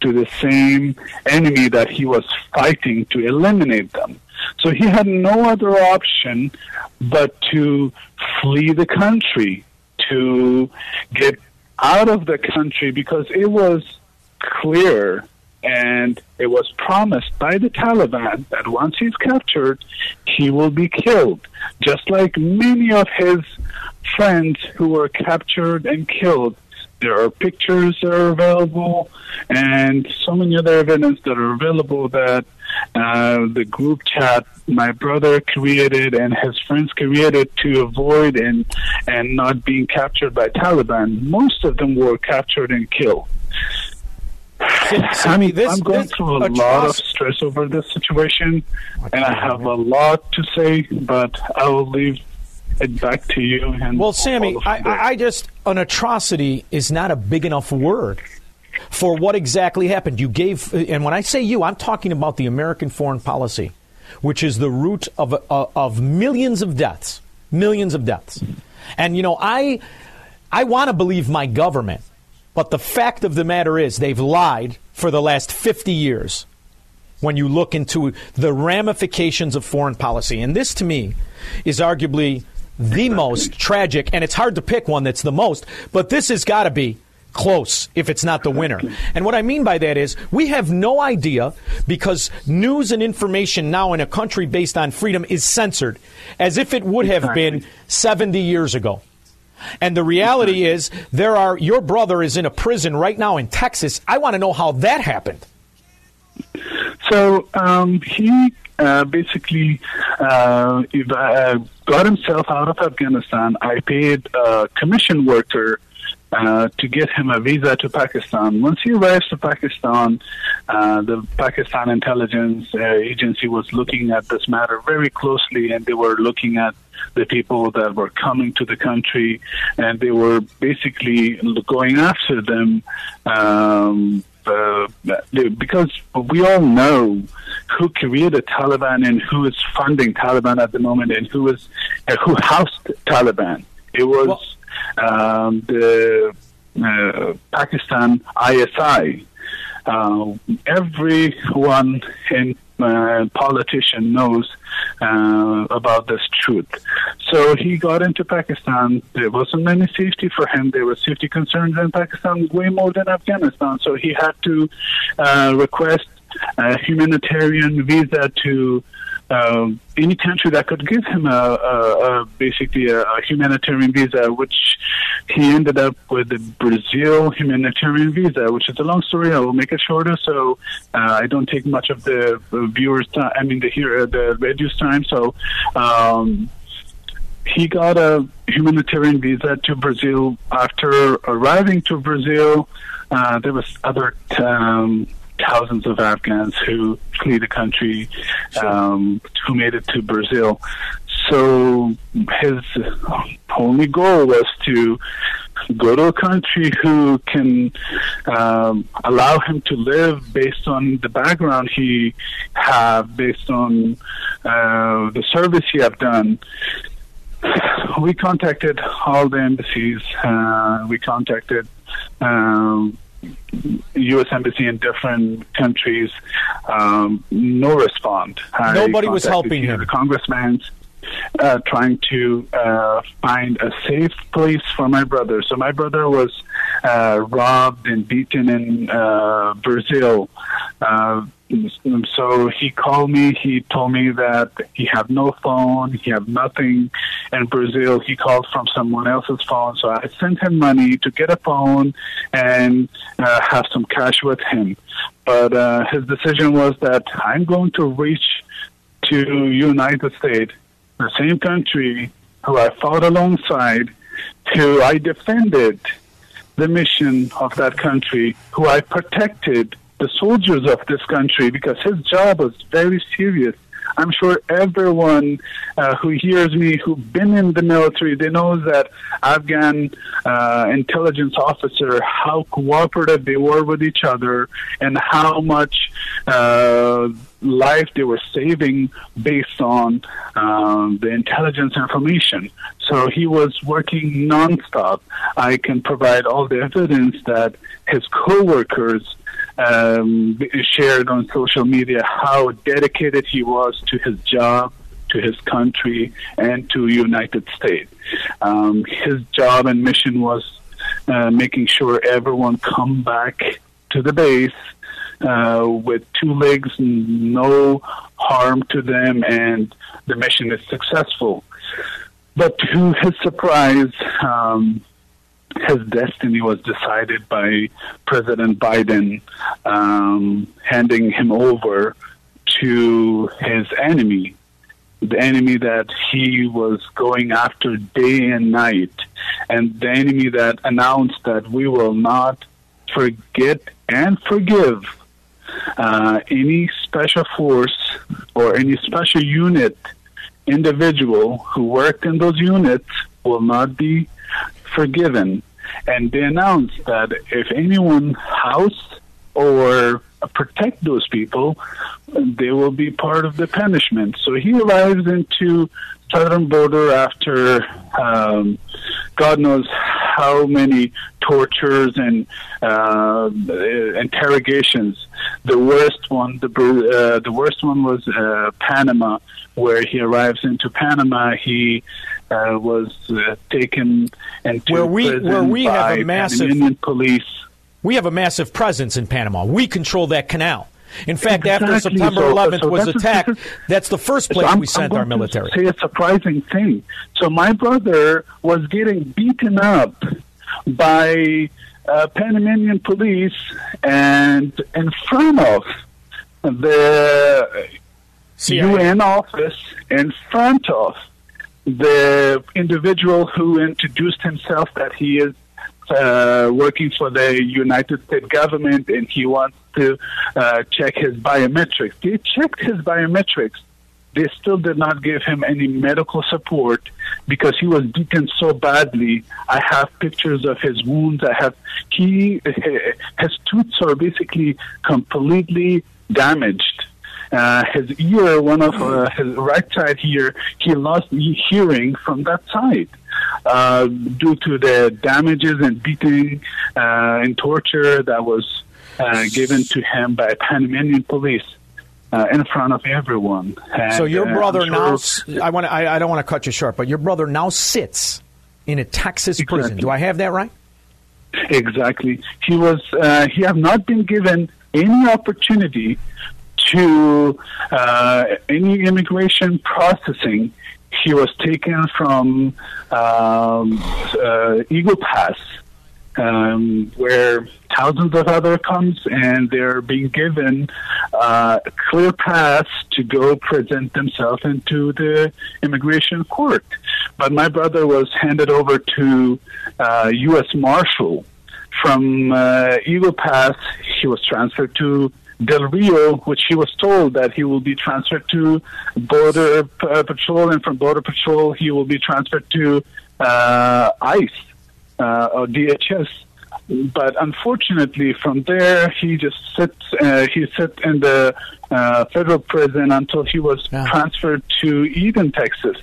S35: to the same enemy that he was fighting to eliminate them. So he had no other option but to flee the country, to get out of the country because it was clear and it was promised by the Taliban that once he's captured, he will be killed, just like many of his friends who were captured and killed there are pictures that are available and so many other evidence that are available that uh, the group chat my brother created and his friends created to avoid and and not being captured by Taliban. Most of them were captured and killed. I mean, this, I'm going this through a lot of stress over this situation, and I have a lot to say, but I will leave it back to you. And
S1: well, Sammy, I, I just an atrocity is not a big enough word for what exactly happened. You gave, and when I say you, I'm talking about the American foreign policy, which is the root of uh, of millions of deaths, millions of deaths. And you know, I I want to believe my government, but the fact of the matter is they've lied for the last 50 years. When you look into the ramifications of foreign policy, and this to me is arguably the most tragic, and it's hard to pick one that's the most, but this has got to be close if it's not the winner. And what I mean by that is we have no idea because news and information now in a country based on freedom is censored as if it would have been 70 years ago. And the reality is there are your brother is in a prison right now in Texas. I want to know how that happened.
S35: So um, he uh, basically uh, uh, got himself out of Afghanistan. I paid a commission worker uh, to get him a visa to Pakistan. Once he arrives to Pakistan, uh, the Pakistan intelligence uh, agency was looking at this matter very closely, and they were looking at the people that were coming to the country, and they were basically going after them. Um, uh, because we all know who created Taliban and who is funding Taliban at the moment and who is uh, who housed Taliban. It was um, the uh, Pakistan ISI. Uh, everyone in uh, politician knows uh, about this truth. So he got into Pakistan. There wasn't any safety for him. There were safety concerns in Pakistan way more than Afghanistan. So he had to uh, request a humanitarian visa to uh, any country that could give him a, a, a basically a, a, humanitarian visa, which he ended up with the Brazil humanitarian visa, which is a long story. I will make it shorter, so uh, I don't take much of the viewers' time. I mean, the here the radio's time. So. Um, he got a humanitarian visa to Brazil. After arriving to Brazil, uh, there was other um, thousands of Afghans who flee the country, um, who made it to Brazil. So his only goal was to go to a country who can um, allow him to live based on the background he have, based on uh, the service he have done. We contacted all the embassies. Uh, we contacted um, U.S. embassy in different countries, um, no respond.
S1: Nobody was helping him.
S35: The congressman. uh, trying to uh, find a safe place for my brother. So my brother was uh, robbed and beaten in uh, Brazil. Uh, so he called me. He told me that he had no phone. He had nothing in Brazil. He called from someone else's phone. So I sent him money to get a phone and uh, have some cash with him. But uh, his decision was that I'm going to reach to United States, the same country who I fought alongside, who I defended the mission of that country, who I protected the soldiers of this country because his job was very serious. I'm sure everyone uh, who hears me who've been in the military, they know that Afghan uh, intelligence officer how cooperative they were with each other and how much uh, life they were saving based on um, the intelligence information. So he was working nonstop. I can provide all the evidence that his coworkers um, shared on social media how dedicated he was to his job, to his country, and to United States. Um, his job and mission was uh, making sure everyone come back to the base uh, with two legs, no harm to them, and the mission is successful. But to his surprise, um, his destiny was decided by President Biden um, handing him over to his enemy, the enemy that he was going after day and night, and the enemy that announced that we will not forget and forgive uh, any special force or any special unit individual who worked in those units will not be forgiven. And they announced that if anyone house or protect those people, they will be part of the punishment. So he arrives into southern border after um, God knows how many tortures and uh, interrogations. The worst one, the uh, the worst one was uh, Panama, where he arrives into Panama. He uh, was uh, taken into
S1: where we where we have a massive
S35: Panamanian police.
S1: We have a massive presence in Panama. We control that canal. In fact, after September
S35: So-
S1: 11th
S35: so
S1: was
S35: that's-
S1: attacked,
S35: is-
S1: that's the first place
S35: I'm-
S1: we sent our military.
S35: Say a surprising thing. So my brother was getting beaten up by uh, Panamanian police, and in front of the UN office, in front of the individual who introduced himself that he is uh, working for the United States government and he wants to uh, check his biometrics. They checked his biometrics. They still did not give him any medical support because he was beaten so badly. I have pictures of his wounds. I have he his tooths are basically completely damaged. Uh, his ear, one of uh, his right side here, he lost hearing from that side uh, due to the damages and beating uh, and torture that was uh, given to him by Panamanian police uh, in front of everyone. And,
S1: So your
S35: uh,
S1: brother
S35: I'm
S1: now,
S35: sure-
S1: s- I want, I, I don't want to cut you short, but your brother now sits in a Texas prison. Do I have that right?
S35: Exactly. He was. Uh, he have not been given any opportunity to uh, any immigration processing. He was taken from um, uh, Eagle Pass, um, where thousands of other comes, and they're being given uh, a clear path to go present themselves into the immigration court. But my brother was handed over to uh, U.S. Marshal from uh, Eagle Pass. He was transferred to Del Rio, which he was told that he will be transferred to Border uh, Patrol, and from Border Patrol he will be transferred to uh, ICE uh, or DHS. But unfortunately, from there he just sits. Uh, he sat in the uh, federal prison until he was transferred to Eden, Texas.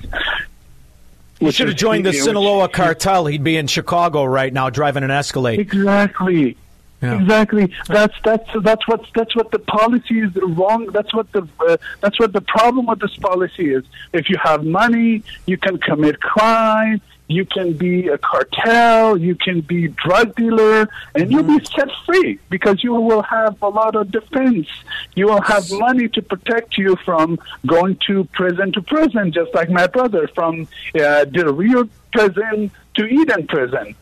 S1: He should have joined the Sinaloa cartel. He'd be in Chicago right now driving an Escalade.
S35: Exactly. Exactly. That's that's that's what that's what the policy is wrong. That's what the uh, that's what the problem with this policy is. If you have money, you can commit crime. You can be a cartel. You can be drug dealer, and you'll be set free because you will have a lot of defense. You will have money to protect you from going to prison to prison, just like my brother from uh, Del Rio prison to Eden prison.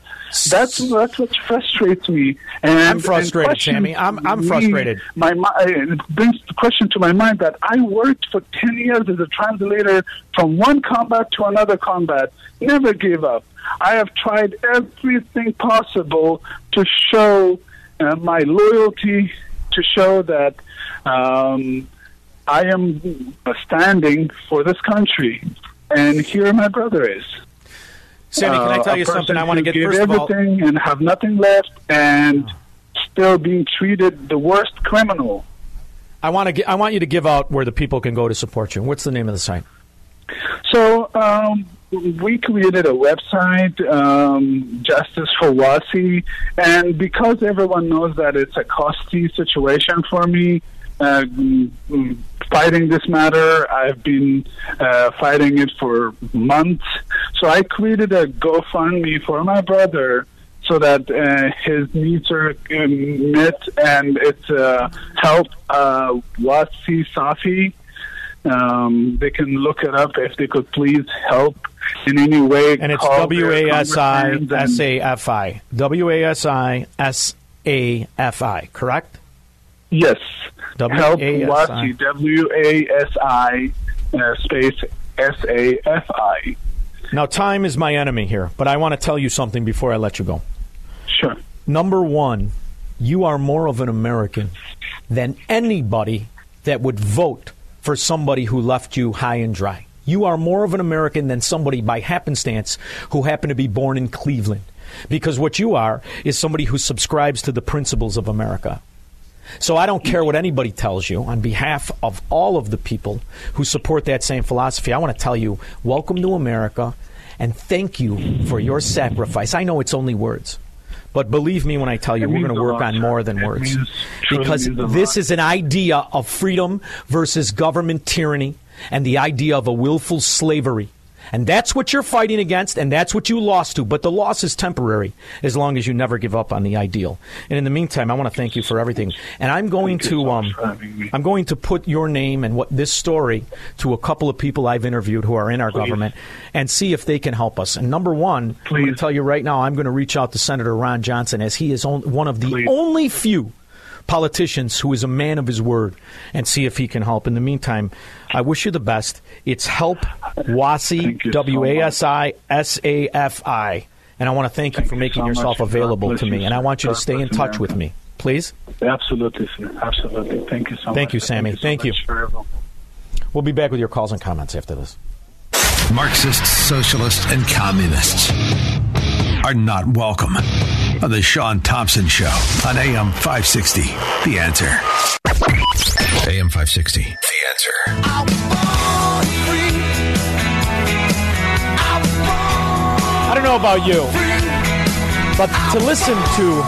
S35: That's that's what frustrates me. And
S1: I'm frustrated,
S35: and
S1: Sammy. I'm- I'm
S35: me-
S1: frustrated.
S35: My mi- it brings the question to my mind that I worked for ten years as a translator from one combat to another combat. Never gave up. I have tried everything possible to show uh, my loyalty, to show that um, I am standing for this country. And here my brother is.
S1: Sammy, can I
S35: Uh,
S1: tell
S35: a
S1: you something? I want to get
S35: gave
S1: first of all.
S35: everything and have nothing left, and still being treated the worst criminal.
S1: I want to. I want you to give out where the people can go to support you. What's the name of the site?
S35: So um, we created a website, um, Justice for Wasi, and because everyone knows that it's a costly situation for me. Uh, fighting this matter, I've been uh, fighting it for months. So I created a GoFundMe for my brother so that uh, his needs are um, met, and it's uh, help uh, Wasi Safi. Um, they can look it up if they could please help in any way.
S1: And it's W A S I S A F I. W A S I S A F I. Correct.
S35: Yes.
S1: W
S35: Help
S1: A S I.
S35: Wasi, W A S I uh, space S A F I.
S1: Now, time is my enemy here, but I want to tell you something before I let you go.
S35: Sure.
S1: Number one, you are more of an American than anybody that would vote for somebody who left you high and dry. You are more of an American than somebody by happenstance who happened to be born in Cleveland. Because what you are is somebody who subscribes to the principles of America. So I don't care what anybody tells you. On behalf of all of the people who support that same philosophy, I want to tell you, welcome to America and thank you for your sacrifice. I know it's only words. But believe me when I tell you,
S35: It
S1: we're going to work
S35: lot,
S1: on more than words. Because this is an idea of freedom versus government tyranny and the idea of a willful slavery. And that's what you're fighting against, and that's what you lost to. But the loss is temporary as long as you never give up on the ideal. And in the meantime, I want to thank you for everything. And I'm going to um, I'm going to put your name and what this story to a couple of people I've interviewed who are in our government and see if they can help us. And number one, I'm going to tell you right now, I'm going to reach out to Senator Ron Johnson as he is on, one of the only few politicians who is a man of his word and see if he can help. In the meantime, I wish you the best. It's help Wasi W A S I S A F I. And I want to thank, you for making
S35: so
S1: yourself
S35: much.
S1: Available
S35: bless
S1: to me.
S35: you,
S1: And I want you to stay in
S35: bless
S1: touch with me. Please?
S35: Absolutely, sir. Absolutely. Thank you so much.
S1: Thank you, Sammy.
S35: so
S1: Thank you.
S35: much for everything.
S1: We'll be back with your calls and comments after this.
S15: Marxists, socialists, and communists are not welcome on the Shaun Thompson Show on AM 560. The answer. AM 560. The answer.
S1: I don't know about you, but to listen to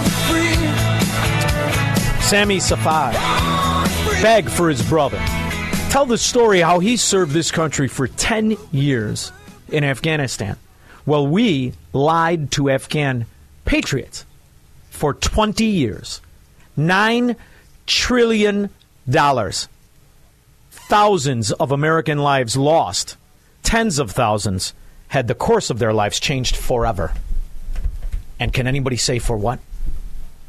S1: Sammy Safi beg for his brother, tell the story how he served this country for 10 years in Afghanistan. Well, we lied to Afghan patriots for 20 years. $9 trillion. Thousands of American lives lost. Tens of thousands had the course of their lives changed forever. And can anybody say for what?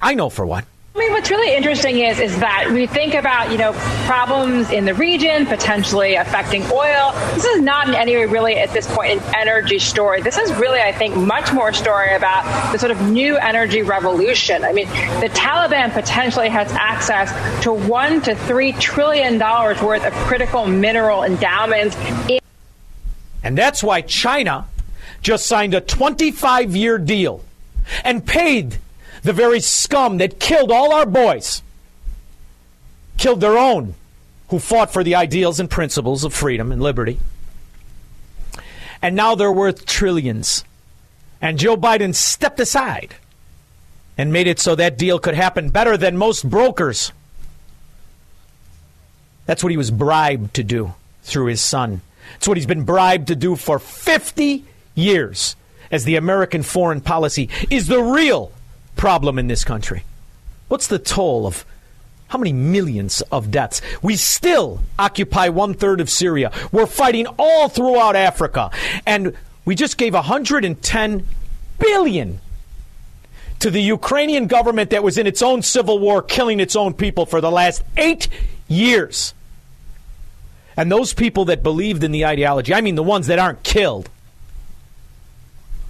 S1: I know for what.
S36: I mean, what's really interesting is is that we think about you know problems in the region potentially affecting oil. This is not in any way really at this point an energy story. This is really, I think, much more a story about the sort of new energy revolution. I mean, the Taliban potentially has access to one to three trillion dollars worth of critical mineral endowments. In-
S1: And that's why China just signed a 25 year deal and paid the very scum that killed all our boys, killed their own, who fought for the ideals and principles of freedom and liberty. And now they're worth trillions. And Joe Biden stepped aside and made it so that deal could happen better than most brokers. That's what he was bribed to do through his son. It's what he's been bribed to do for 50 years as the American foreign policy is the real problem in this country. What's the toll of how many millions of deaths? We still occupy one third of Syria. We're fighting all throughout Africa. And we just gave 110 billion to the Ukrainian government that was in its own civil war, killing its own people for the last eight years. And those people that believed in the ideology, I mean the ones that aren't killed,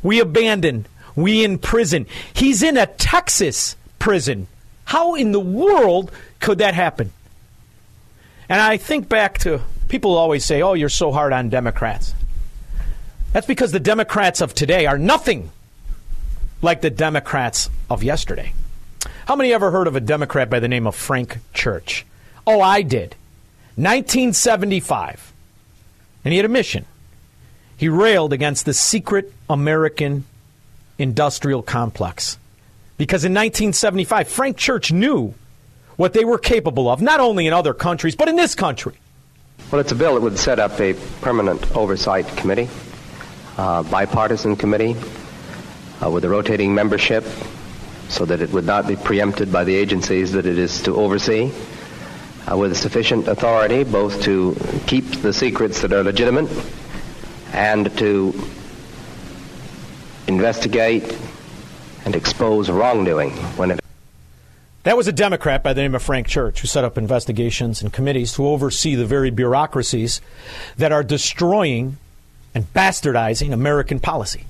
S1: we abandon, we in prison. He's in a Texas prison. How in the world could that happen? And I think back to people always say, oh, you're so hard on Democrats. That's because the Democrats of today are nothing like the Democrats of yesterday. How many ever heard of a Democrat by the name of Frank Church? Oh, I did. 1975. And he had a mission. He railed against the secret American industrial complex. Because in 1975, Frank Church knew what they were capable of, not only in other countries, but in this country.
S37: Well, it's a bill that would set up a permanent oversight committee, bipartisan committee, uh, with a rotating membership so that it would not be preempted by the agencies that it is to oversee uh, with sufficient authority both to keep the secrets that are legitimate and to investigate and expose wrongdoing when it
S1: that was a Democrat by the name of Frank Church who set up investigations and committees to oversee the very bureaucracies that are destroying and bastardizing American policy.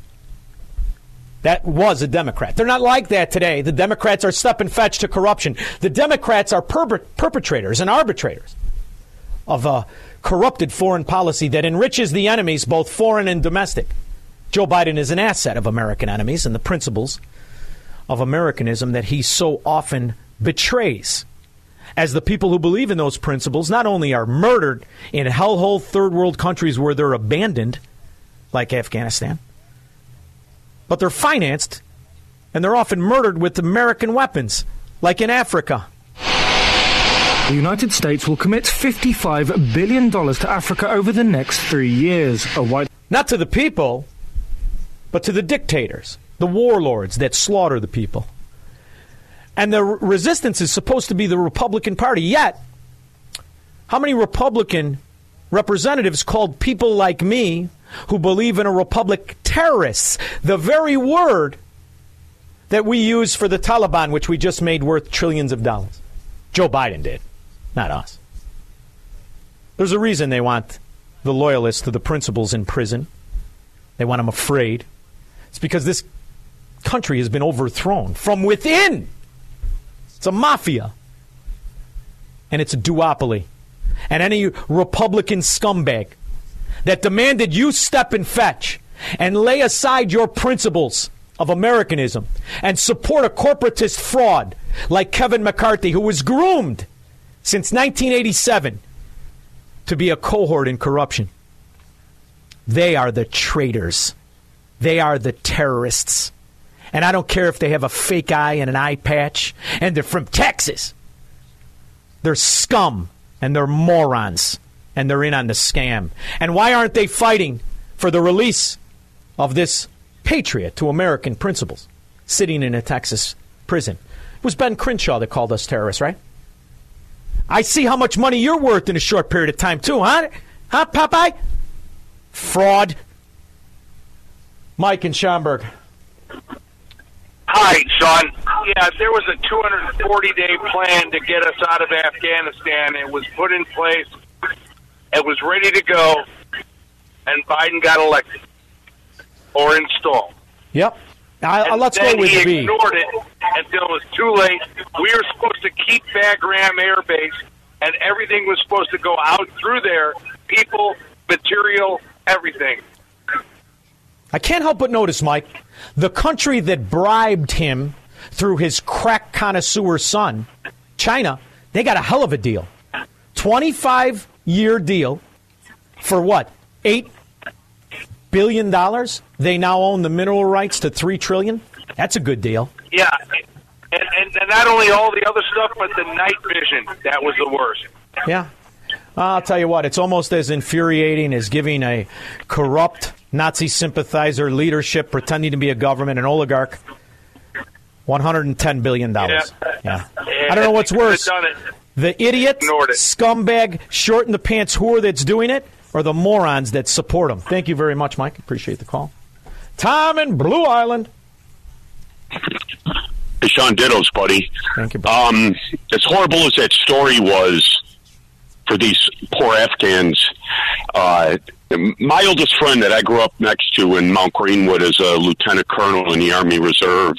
S1: That was a Democrat. They're not like that today. The Democrats are step and fetch to corruption. The Democrats are per- perpetrators and arbitrators of a corrupted foreign policy that enriches the enemies, both foreign and domestic. Joe Biden is an asset of American enemies and the principles of Americanism that he so often betrays. As the people who believe in those principles not only are murdered in hellhole third world countries where they're abandoned, like Afghanistan, but they're financed and they're often murdered with American weapons, like in Africa.
S38: The United States will commit $55 billion to Africa over the next three years. A white
S1: Not to the people, but to the dictators, the warlords that slaughter the people. And the resistance is supposed to be the Republican Party. Yet, how many Republican representatives called people like me who believe in a republic terrorists, the very word that we use for the Taliban, which we just made worth trillions of dollars. Joe Biden did, not us. There's a reason they want the loyalists to the principles in prison. They want them afraid. It's because this country has been overthrown from within. It's a mafia. And it's a duopoly. And any Republican scumbag that demanded you step and fetch and lay aside your principles of Americanism and support a corporatist fraud like Kevin McCarthy, who was groomed since 1987 to be a cohort in corruption. They are the traitors. They are the terrorists. And I don't care if they have a fake eye and an eye patch and they're from Texas. They're scum and they're morons and they're in on the scam. And why aren't they fighting for the release of this patriot to American principles sitting in a Texas prison? It was Dan Crenshaw that called us terrorists, right? I see how much money you're worth in a short period of time, too, huh? Huh, Popeye? Fraud. Mike in Schaumburg.
S39: Hi, Shaun. Yeah, there was a 240 day plan to get us out of Afghanistan. It was put in place it was ready to go, and Biden got elected or installed.
S1: Yep. I, uh, let's
S39: then
S1: go with
S39: he
S1: B.
S39: ignored it until it was too late. We were supposed to keep Bagram Air Base, and everything was supposed to go out through there people, material, everything.
S1: I can't help but notice, Mike, the country that bribed him through his crack connoisseur son, China, they got a hell of a deal. 25 year deal for what? Eight billion dollars? They now own the mineral rights to three trillion? That's a good deal.
S39: Yeah, and, and not only all the other stuff, but the night vision. That was the worst.
S1: Yeah. I'll tell you what, it's almost as infuriating as giving a corrupt Nazi sympathizer leadership pretending to be a government, an oligarch, $110 billion. Yeah. yeah. I don't know what's worse. The idiot, scumbag, short in the pants whore that's doing it, or the morons that support him. Thank you very much, Mike. Appreciate the call. Tom in Blue Island.
S40: Hey, Shaun Dittos, buddy.
S1: Thank you.
S40: Um, as horrible as that story was for these poor Afghans, uh, my oldest friend that I grew up next to in Mount Greenwood is a lieutenant colonel in the Army Reserve.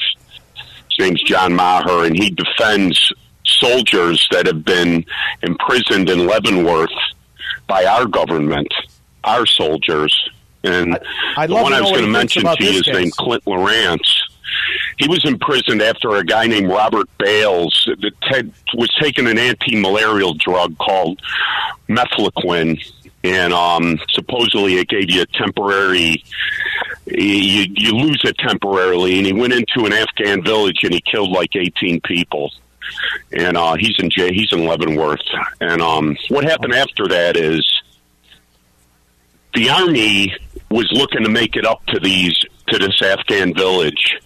S40: His name's John Maher, and he defends soldiers that have been imprisoned in Leavenworth by our government, our soldiers. And
S1: I'd
S40: the one I was going to mention to you is
S1: case.
S40: named Clint Lorance. He was imprisoned after a guy named Robert Bales that had, was taking an anti-malarial drug called mefloquine, and um, supposedly it gave you a temporary. You, you lose it temporarily, and he went into an Afghan village and he killed like 18 people. And uh, he's in jail. He's in Leavenworth. And um, what happened after that is the army was looking to make it up to these to this Afghan village.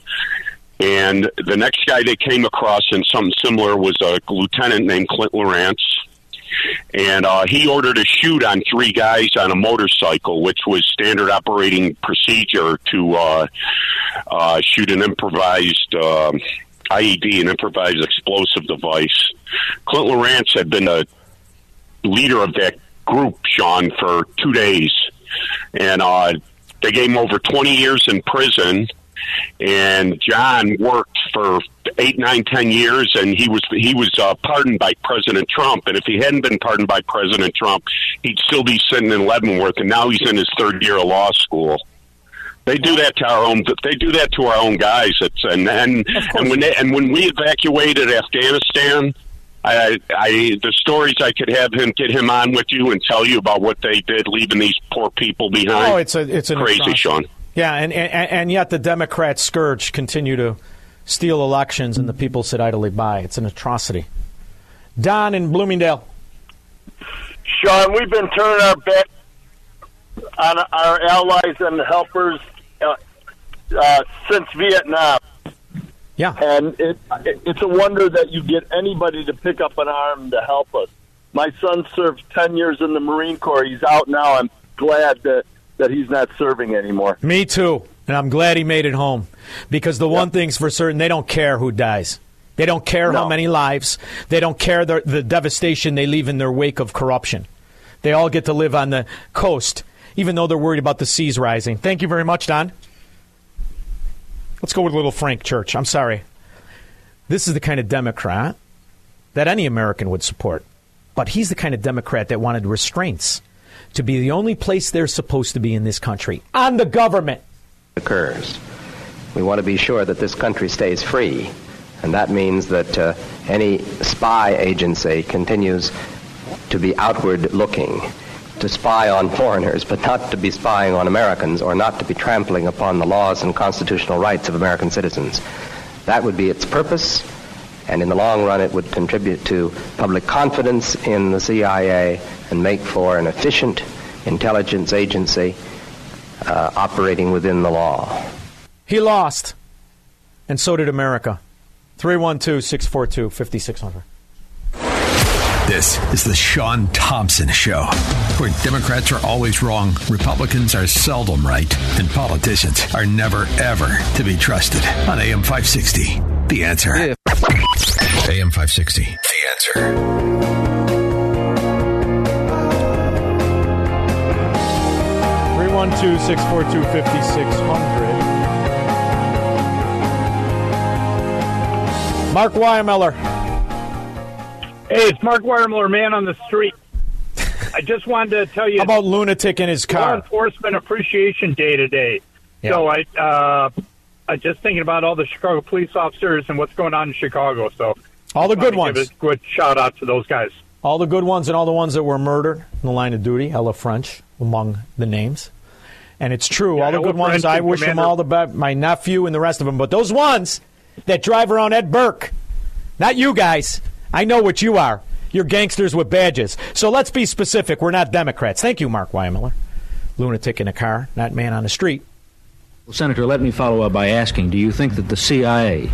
S40: And the next guy they came across in something similar was a lieutenant named Clint Lorance. And uh, he ordered a shoot on three guys on a motorcycle, which was standard operating procedure to uh, uh, shoot an improvised uh, IED, an improvised explosive device. Clint Lorance had been a leader of that group, Shaun, for two days. And uh, they gave him over 20 years in prison. And John worked for eight, nine, ten years, and he was he was uh, pardoned by President Trump. And if he hadn't been pardoned by President Trump, he'd still be sitting in Leavenworth. And now he's in his third year of law school. They do that to our own. They do that to our own guys. It's and and and when they, and when we evacuated Afghanistan, I, I the stories I could have him get him on with you and tell you about what they did, leaving these poor people behind.
S1: Oh, it's a it's an
S40: crazy. Shaun.
S1: Yeah, and, and and yet the Democrats scourge continue to steal elections, and the people sit idly by. It's an atrocity. Don in Bloomingdale.
S41: Shaun, we've been turning our back on our allies and helpers uh, uh, since Vietnam.
S1: Yeah.
S41: And it, it, it's a wonder that you get anybody to pick up an arm to help us. My son served 10 years in the Marine Corps. He's out now. I'm glad that, that he's not serving anymore.
S1: Me too. And I'm glad he made it home. Because the one thing's for certain, they don't care who dies. They don't care how many lives. They don't care the, the devastation they leave in their wake of corruption. They all get to live on the coast, even though they're worried about the seas rising. Thank you very much, Don. Let's go with little Frank Church. I'm sorry. This is the kind of Democrat that any American would support. But he's the kind of Democrat that wanted restraints to be the only place they're supposed to be in this country on the government.
S37: occurs. We want to be sure that this country stays free, and that means that uh, any spy agency continues to be outward looking, to spy on foreigners, but not to be spying on Americans or not to be trampling upon the laws and constitutional rights of American citizens. That would be its purpose, and in the long run, it would contribute to public confidence in the CIA and make for an efficient intelligence agency uh, operating within the law.
S1: He lost. And so did America. 312 642 5600.
S15: This is the Shaun Thompson Show, where Democrats are always wrong, Republicans are seldom right, and politicians are never, ever to be trusted. On AM 560, The Answer. AM 560, The Answer.
S1: 312 642 5600. Mark Weimiller.
S42: Hey, it's Mark Weimiller, man on the street. I just wanted to tell you
S1: How about lunatic in his car.
S42: Law
S1: car?
S42: Enforcement Appreciation Day today. So I, uh, I just thinking about all the Chicago police officers and what's going on in Chicago. So
S1: All the good ones.
S42: Give a good shout out to those guys.
S1: All the good ones and all the ones that were murdered in the line of duty. Ella French among the names. And it's true. all the
S42: Ella
S1: good ones, I wish them all the best. My nephew and the rest of them. But those ones that drive around Ed Burke Not you guys. I know what you are. You're gangsters with badges. So let's be specific. We're not Democrats. Thank you, Mark Weimiller. Lunatic in a car, not man on the street.
S43: Well, Senator, let me follow up by asking Do you think that the CIA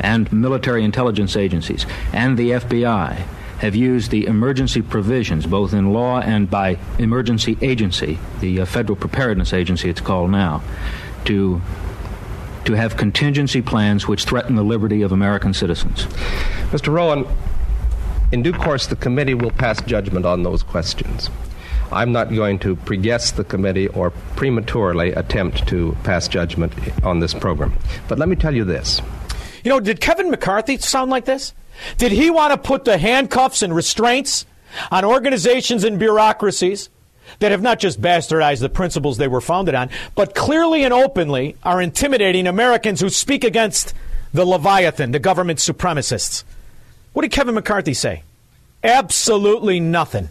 S43: and military intelligence agencies and the FBI have used the emergency provisions, both in law and by emergency agency, the uh, Federal Preparedness Agency it's called now, to to have contingency plans which threaten the liberty of American citizens?
S37: Mr. Rowan, in due course, the committee will pass judgment on those questions. I'm not going to pre-guess the committee or prematurely attempt to pass judgment on this program. But let me tell you this.
S1: You know, did Kevin McCarthy sound like this? Did he want to put the handcuffs and restraints on organizations and bureaucracies that have not just bastardized the principles they were founded on, but clearly and openly are intimidating Americans who speak against the Leviathan, the government supremacists? What did Kevin McCarthy say? Absolutely nothing.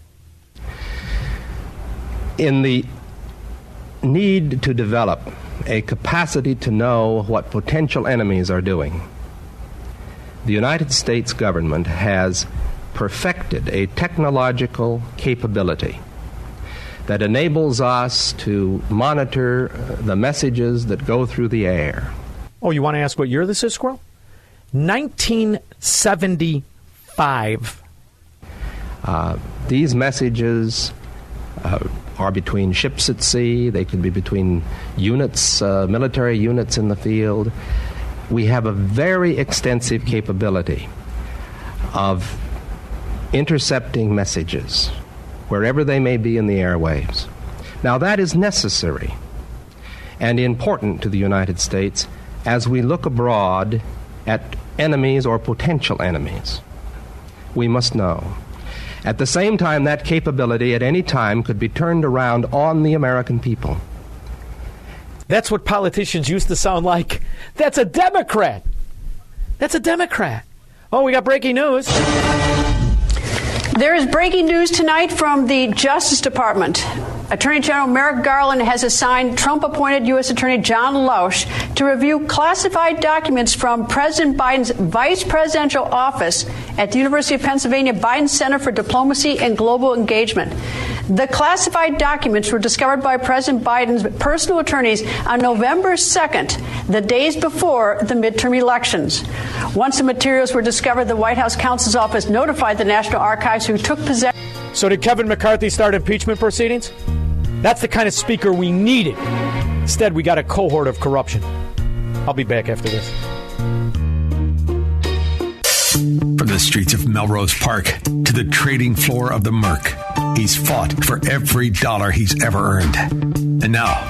S37: In the need to develop a capacity to know what potential enemies are doing, the United States government has perfected a technological capability that enables us to monitor the messages that go through the air.
S1: Oh, you want to ask what year this is, Squirrel? 1975.
S37: Uh, these messages uh, are between ships at sea, they can be between units, uh, military units in the field. We have a very extensive capability of intercepting messages wherever they may be in the airwaves. Now, that is necessary and important to the United States as we look abroad at enemies or potential enemies. We must know. At the same time, that capability at any time could be turned around on the American people.
S1: That's what politicians used to sound like. That's a Democrat. That's a Democrat. Oh, we got breaking news.
S44: There is breaking news tonight from the Justice Department. Attorney General Merrick Garland has assigned Trump appointed U.S. Attorney John Lausch to review classified documents from President Biden's vice presidential office at the University of Pennsylvania Biden Center for Diplomacy and Global Engagement. The classified documents were discovered by President Biden's personal attorneys on November 2nd, the days before the midterm elections. Once the materials were discovered, the White House counsel's office notified the National Archives who took possession.
S1: So, did Kevin McCarthy start impeachment proceedings? That's the kind of speaker we needed. Instead, we got a cohort of corruption. I'll be back after this.
S15: From the streets of Melrose Park to the trading floor of the Merc, he's fought for every dollar he's ever earned. And now,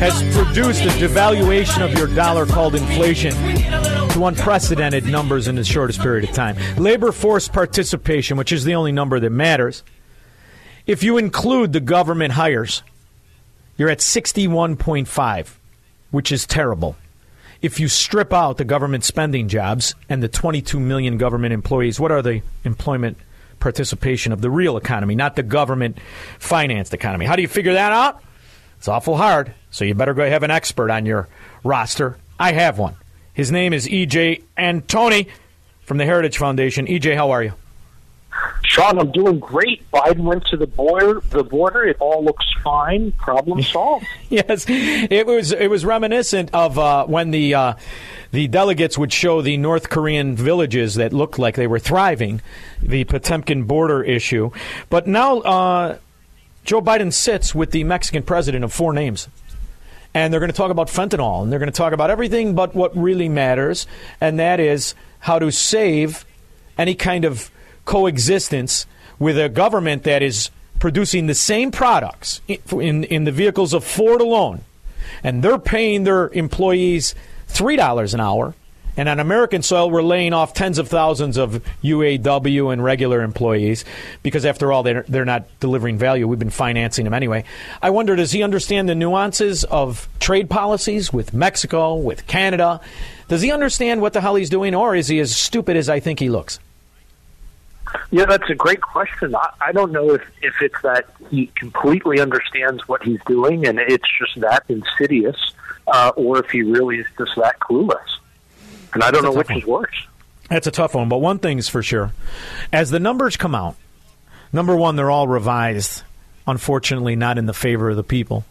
S1: has produced a devaluation of your dollar called inflation to unprecedented numbers in the shortest period of time. Labor force participation, which is the only number that matters, if you include the government hires, you're at 61.5, which is terrible. If you strip out the government spending jobs and the 22 million government employees, what are the employment participation of the real economy, not the government financed economy? How do you figure that out? It's awful hard, so you better go have an expert on your roster. I have one. His name is EJ Antoni from the Heritage Foundation. EJ, how are you?
S45: Shaun, I'm doing great. Biden went to the border. The border. It all looks fine. Problem solved.
S1: yes, it was. It was reminiscent of uh, when the uh, the delegates would show the North Korean villages that looked like they were thriving, the Potemkin border issue. But now uh, Joe Biden sits with the Mexican president of four names. And they're going to talk about fentanyl, and they're going to talk about everything but what really matters, and that is how to save any kind of coexistence with a government that is producing the same products in, in the vehicles of Ford alone, and they're paying their employees $3 an hour, And on American soil, we're laying off tens of thousands of UAW and regular employees because, after all, they're, they're not delivering value. We've been financing them anyway. I wonder, does he understand the nuances of trade policies with Mexico, with Canada? Does he understand what the hell he's doing, or is he as stupid as I think he looks?
S45: Yeah, that's a great question. I, I don't know if, if it's that he completely understands what he's doing and it's just that insidious, uh, or if he really is just that clueless. And I don't know which is worse.
S1: That's a tough one, but one thing's for sure. As the numbers come out, number one, they're all revised, unfortunately, not in the favor of the people.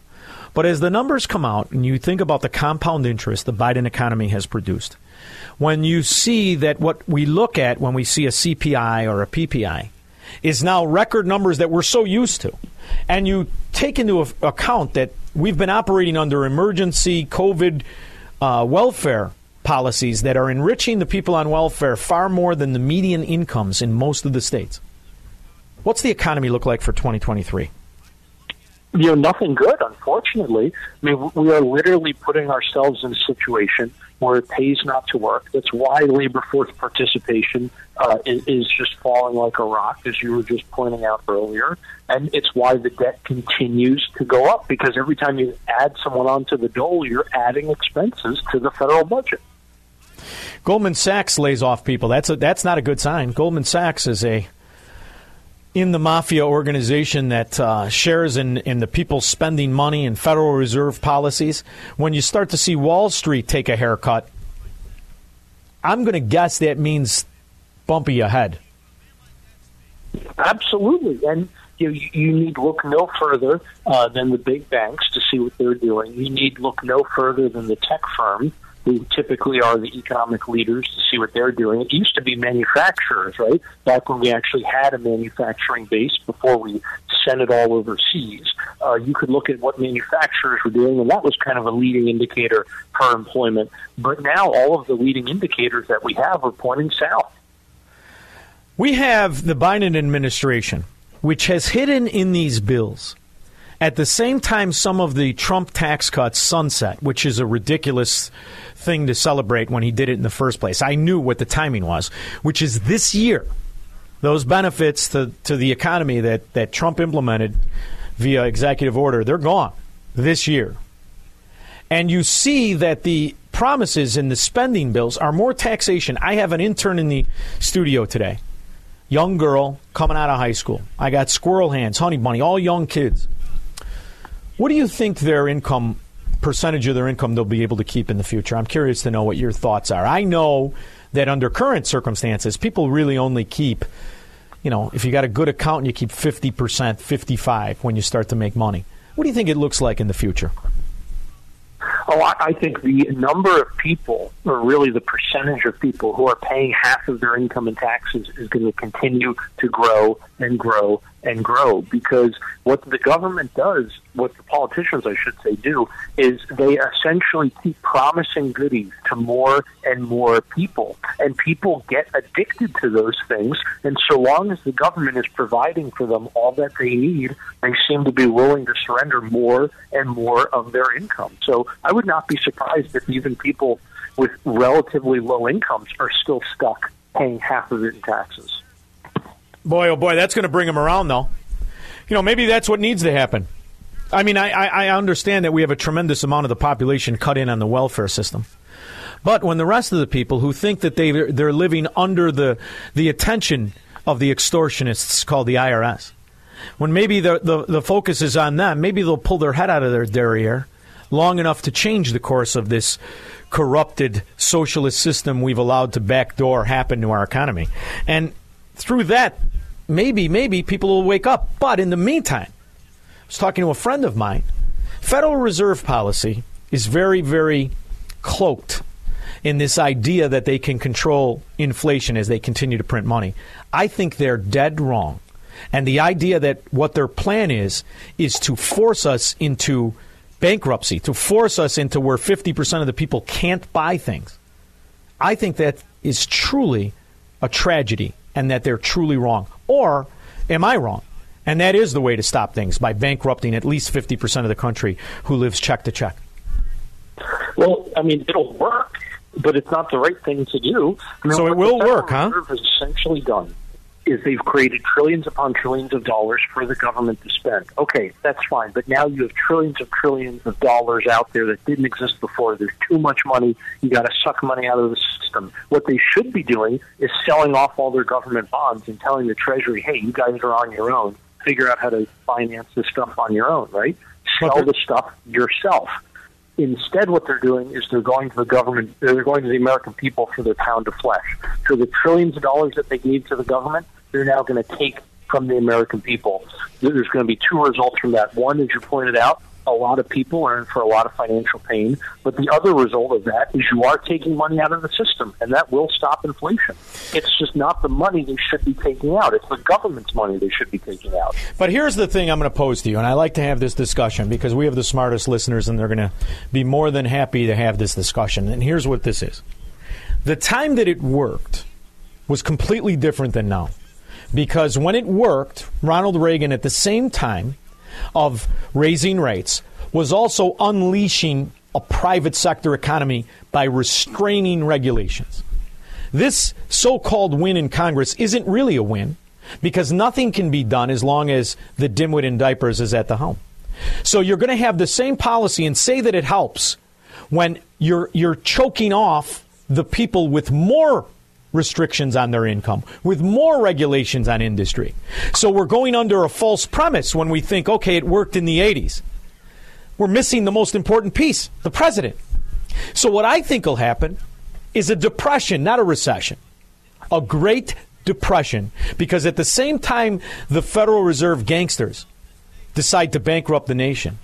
S1: But as the numbers come out and you think about the compound interest the Biden economy has produced, when you see that what we look at when we see a CPI or a PPI is now record numbers that we're so used to, and you take into account that we've been operating under emergency COVID uh, welfare policies that are enriching the people on welfare far more than the median incomes in most of the states. What's the economy look like for 2023?
S45: you know, nothing good, unfortunately. I mean, we are literally putting ourselves in a situation where it pays not to work. That's why labor force participation uh, is, is just falling like a rock, as you were just pointing out earlier. And it's why the debt continues to go up, because every time you add someone onto the dole, you're adding expenses to the federal budget.
S1: Goldman Sachs lays off people. That's a, that's not a good sign. Goldman Sachs is a in the mafia organization that uh, shares in, in the people spending money and Federal Reserve policies, when you start to see Wall Street take a haircut, I'm going to guess that means bumpy ahead.
S45: Absolutely. And you, you need look no further uh, than the big banks to see what they're doing. You need look no further than the tech firms who typically are the economic leaders to see what they're doing. It used to be manufacturers, right? Back when we actually had a manufacturing base before we sent it all overseas. Uh, you could look at what manufacturers were doing, and that was kind of a leading indicator for employment. But now all of the leading indicators that we have are pointing south.
S1: We have the Biden administration, which has hidden in these bills at the same time, some of the Trump tax cuts sunset, which is a ridiculous thing to celebrate when he did it in the first place. I knew what the timing was, which is this year. Those benefits to, to the economy that, that Trump implemented via executive order, they're gone this year. And you see that the promises in the spending bills are more taxation. I have an intern in the studio today, young girl coming out of high school. I got squirrel hands, honey bunny, all young kids. What do you think their income percentage of their income they'll be able to keep in the future? I'm curious to know what your thoughts are. I know that under current circumstances, people really only keep, you know, if you got a good account, you keep 50%, 55 when you start to make money. What do you think it looks like in the future?
S45: Oh, I, I think the number of people, or really the percentage of people who are paying half of their income in taxes, is going to continue to grow and grow and grow because what the government does, what the politicians, I should say, do, is they essentially keep promising goodies to more and more people. And people get addicted to those things. And so long as the government is providing for them all that they need, they seem to be willing to surrender more and more of their income. So I would not be surprised if even people with relatively low incomes are still stuck paying half of it in taxes.
S1: Boy, oh boy, that's going to bring them around, though. You know, maybe that's what needs to happen. I mean, I, I, understand that we have a tremendous amount of the population cut in on the welfare system. But when the rest of the people who think that they, they're living under the, the attention of the extortionists called the IRS, when maybe the, the, the focus is on them, maybe they'll pull their head out of their derriere long enough to change the course of this corrupted socialist system we've allowed to backdoor happen to our economy. And through that, maybe, maybe people will wake up. But in the meantime, I was talking to a friend of mine. Federal Reserve policy is very, very cloaked in this idea that they can control inflation as they continue to print money. I think they're dead wrong. And the idea that what their plan is, is to force us into bankruptcy, to force us into where 50% of the people can't buy things. I think that is truly a tragedy and that they're truly wrong? Or am I wrong? And that is the way to stop things by bankrupting at least 50% of the country who lives check to check.
S45: Well, I mean, it'll work. but it's not the right thing to do. I mean,
S1: So it will work, huh?
S45: Has essentially done is they've created trillions upon trillions of dollars for the government to spend. Okay, that's fine, but now you have trillions of trillions of dollars out there that didn't exist before. There's too much money. You got to suck money out of the system. What they should be doing is selling off all their government bonds and telling the Treasury, "Hey, you guys are on your own. Figure out how to finance this stuff on your own." Right? Sell the stuff yourself. Instead, what they're doing is they're going to the government, they're going to the American people for their pound of flesh. So the trillions of dollars that they gave to the government, they're now going to take from the American people. There's going to be two results from that. One, as you pointed out, a lot of people are in for a lot of financial pain. But the other result of that is you are taking money out of the system, and that will stop inflation. It's just not the money they should be taking out. It's the government's money they should be taking out.
S1: But here's the thing I'm going to pose to you, and I like to have this discussion because we have the smartest listeners, and they're going to be more than happy to have this discussion. And here's what this is the time that it worked was completely different than now. Because when it worked, Ronald Reagan, at the same time of raising rates, was also unleashing a private sector economy by restraining regulations. This so called win in Congress isn't really a win because nothing can be done as long as the dimwit in diapers is at the helm. So you're going to have the same policy and say that it helps when you're, you're choking off the people with more restrictions on their income, with more regulations on industry. So we're going under a false premise when we think, okay, it worked in the 80s. We're missing the most important piece the president. So what I think will happen is a depression, not a recession. A great depression. Because at the same time, the Federal Reserve gangsters decide to bankrupt the nation,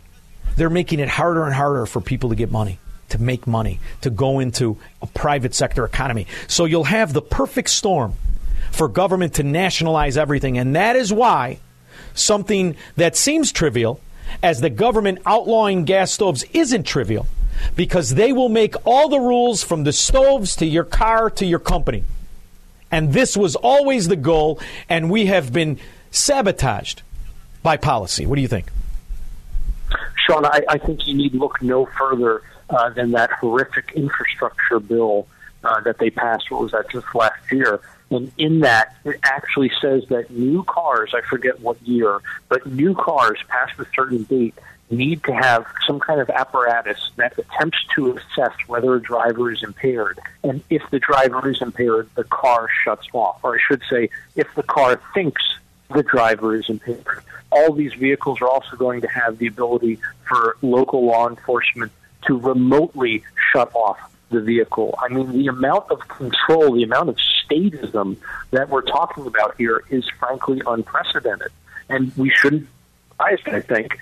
S1: they're making it harder and harder for people to get money, to make money, to go into a private sector economy. So you'll have the perfect storm for government to nationalize everything. And that is why something that seems trivial as the government outlawing gas stoves isn't trivial because they will make all the rules from the stoves to your car to your company. And this was always the goal, and we have been sabotaged by policy. What do you think?
S45: Shaun, I, I think you need look no further uh, than that horrific infrastructure bill uh, that they passed. What was that just last year? And in that, it actually says that new cars, I forget what year, but new cars past a certain date need to have some kind of apparatus that attempts to assess whether a driver is impaired. And if the driver is impaired, the car shuts off. Or I should say, if the car thinks the driver is impaired. All these vehicles are also going to have the ability for local law enforcement to remotely shut off the vehicle. I mean, the amount of control, the amount of statism that we're talking about here is frankly unprecedented. And we shouldn't, I think,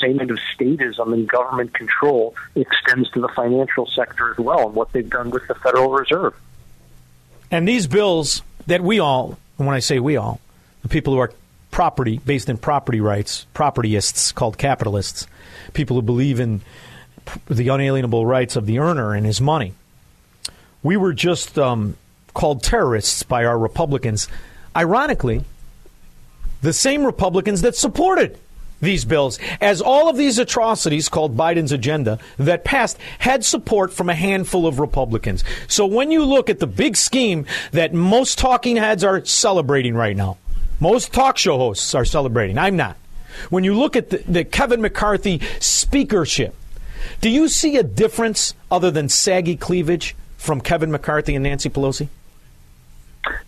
S45: same kind of statism and government control extends to the financial sector as well and what they've done with the Federal Reserve.
S1: And these bills that we all, and when I say we all, the people who are property based in property rights, propertyists called capitalists, people who believe in the unalienable rights of the earner and his money. We were just um, called terrorists by our Republicans. Ironically, the same Republicans that supported these bills, as all of these atrocities called Biden's agenda that passed had support from a handful of Republicans. So when you look at the big scheme that most talking heads are celebrating right now, most talk show hosts are celebrating. I'm not. When you look at the, the Kevin McCarthy speakership, do you see a difference other than saggy cleavage from Kevin McCarthy and Nancy Pelosi?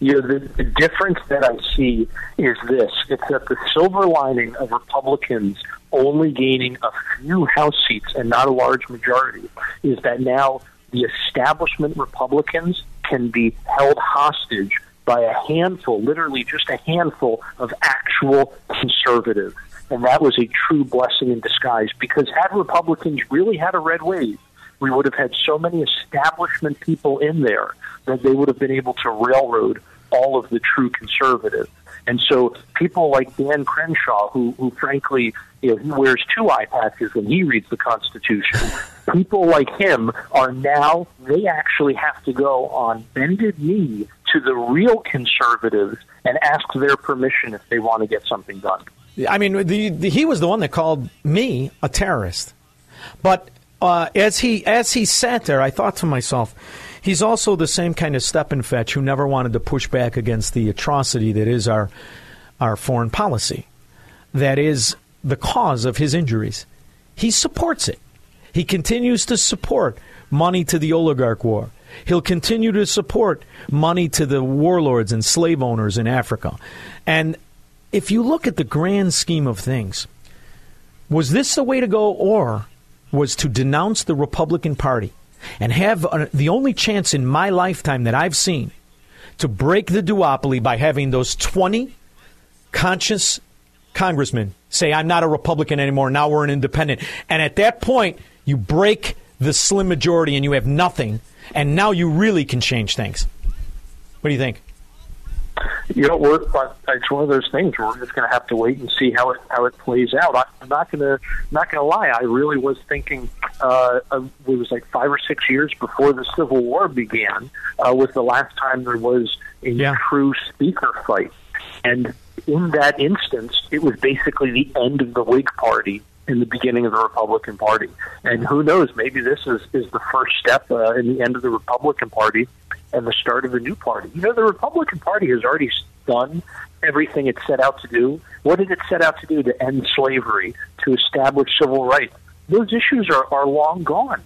S45: Know, the, the difference that I see is this: it's that the silver lining of Republicans only gaining a few House seats and not a large majority is that now the establishment Republicans can be held hostage by a handful, literally just a handful of actual conservatives. And that was a true blessing in disguise because had Republicans really had a red wave, we would have had so many establishment people in there that they would have been able to railroad all of the true conservatives. And so people like Dan Crenshaw, who, who frankly, you know, he wears two eye patches when he reads the Constitution. people like him are now, they actually have to go on bended knee to the real conservatives and ask their permission if they want to get something done.
S1: I mean, the, the, he was the one that called me a terrorist. But uh, as he as he sat there, I thought to myself, he's also the same kind of step and fetch who never wanted to push back against the atrocity that is our our foreign policy, that is the cause of his injuries. He supports it. He continues to support money to the oligarch war. He'll continue to support money to the warlords and slave owners in Africa. And if you look at the grand scheme of things, was this the way to go, or was to denounce the Republican Party and have uh the only chance in my lifetime that I've seen to break the duopoly by having those 20 conscious congressmen say, I'm not a Republican anymore, now we're an independent. And at that point, you break the slim majority and you have nothing, and now you really can change things. What do you think?
S45: You know, we're but it's one of those things where we're just going to have to wait and see how it how it plays out. I, I'm not going to not going to lie. I really was thinking uh, of, it was like five or six years before the Civil War began uh, was the last time there was a true speaker fight, and in that instance, it was basically the end of the Whig Party and the beginning of the Republican Party. And who knows? Maybe this is is the first step uh, in the end of the Republican Party and the start of a new party. You know, the Republican Party has already done everything it set out to do. What did it set out to do? To end slavery, to establish civil rights. Those issues are, are long gone.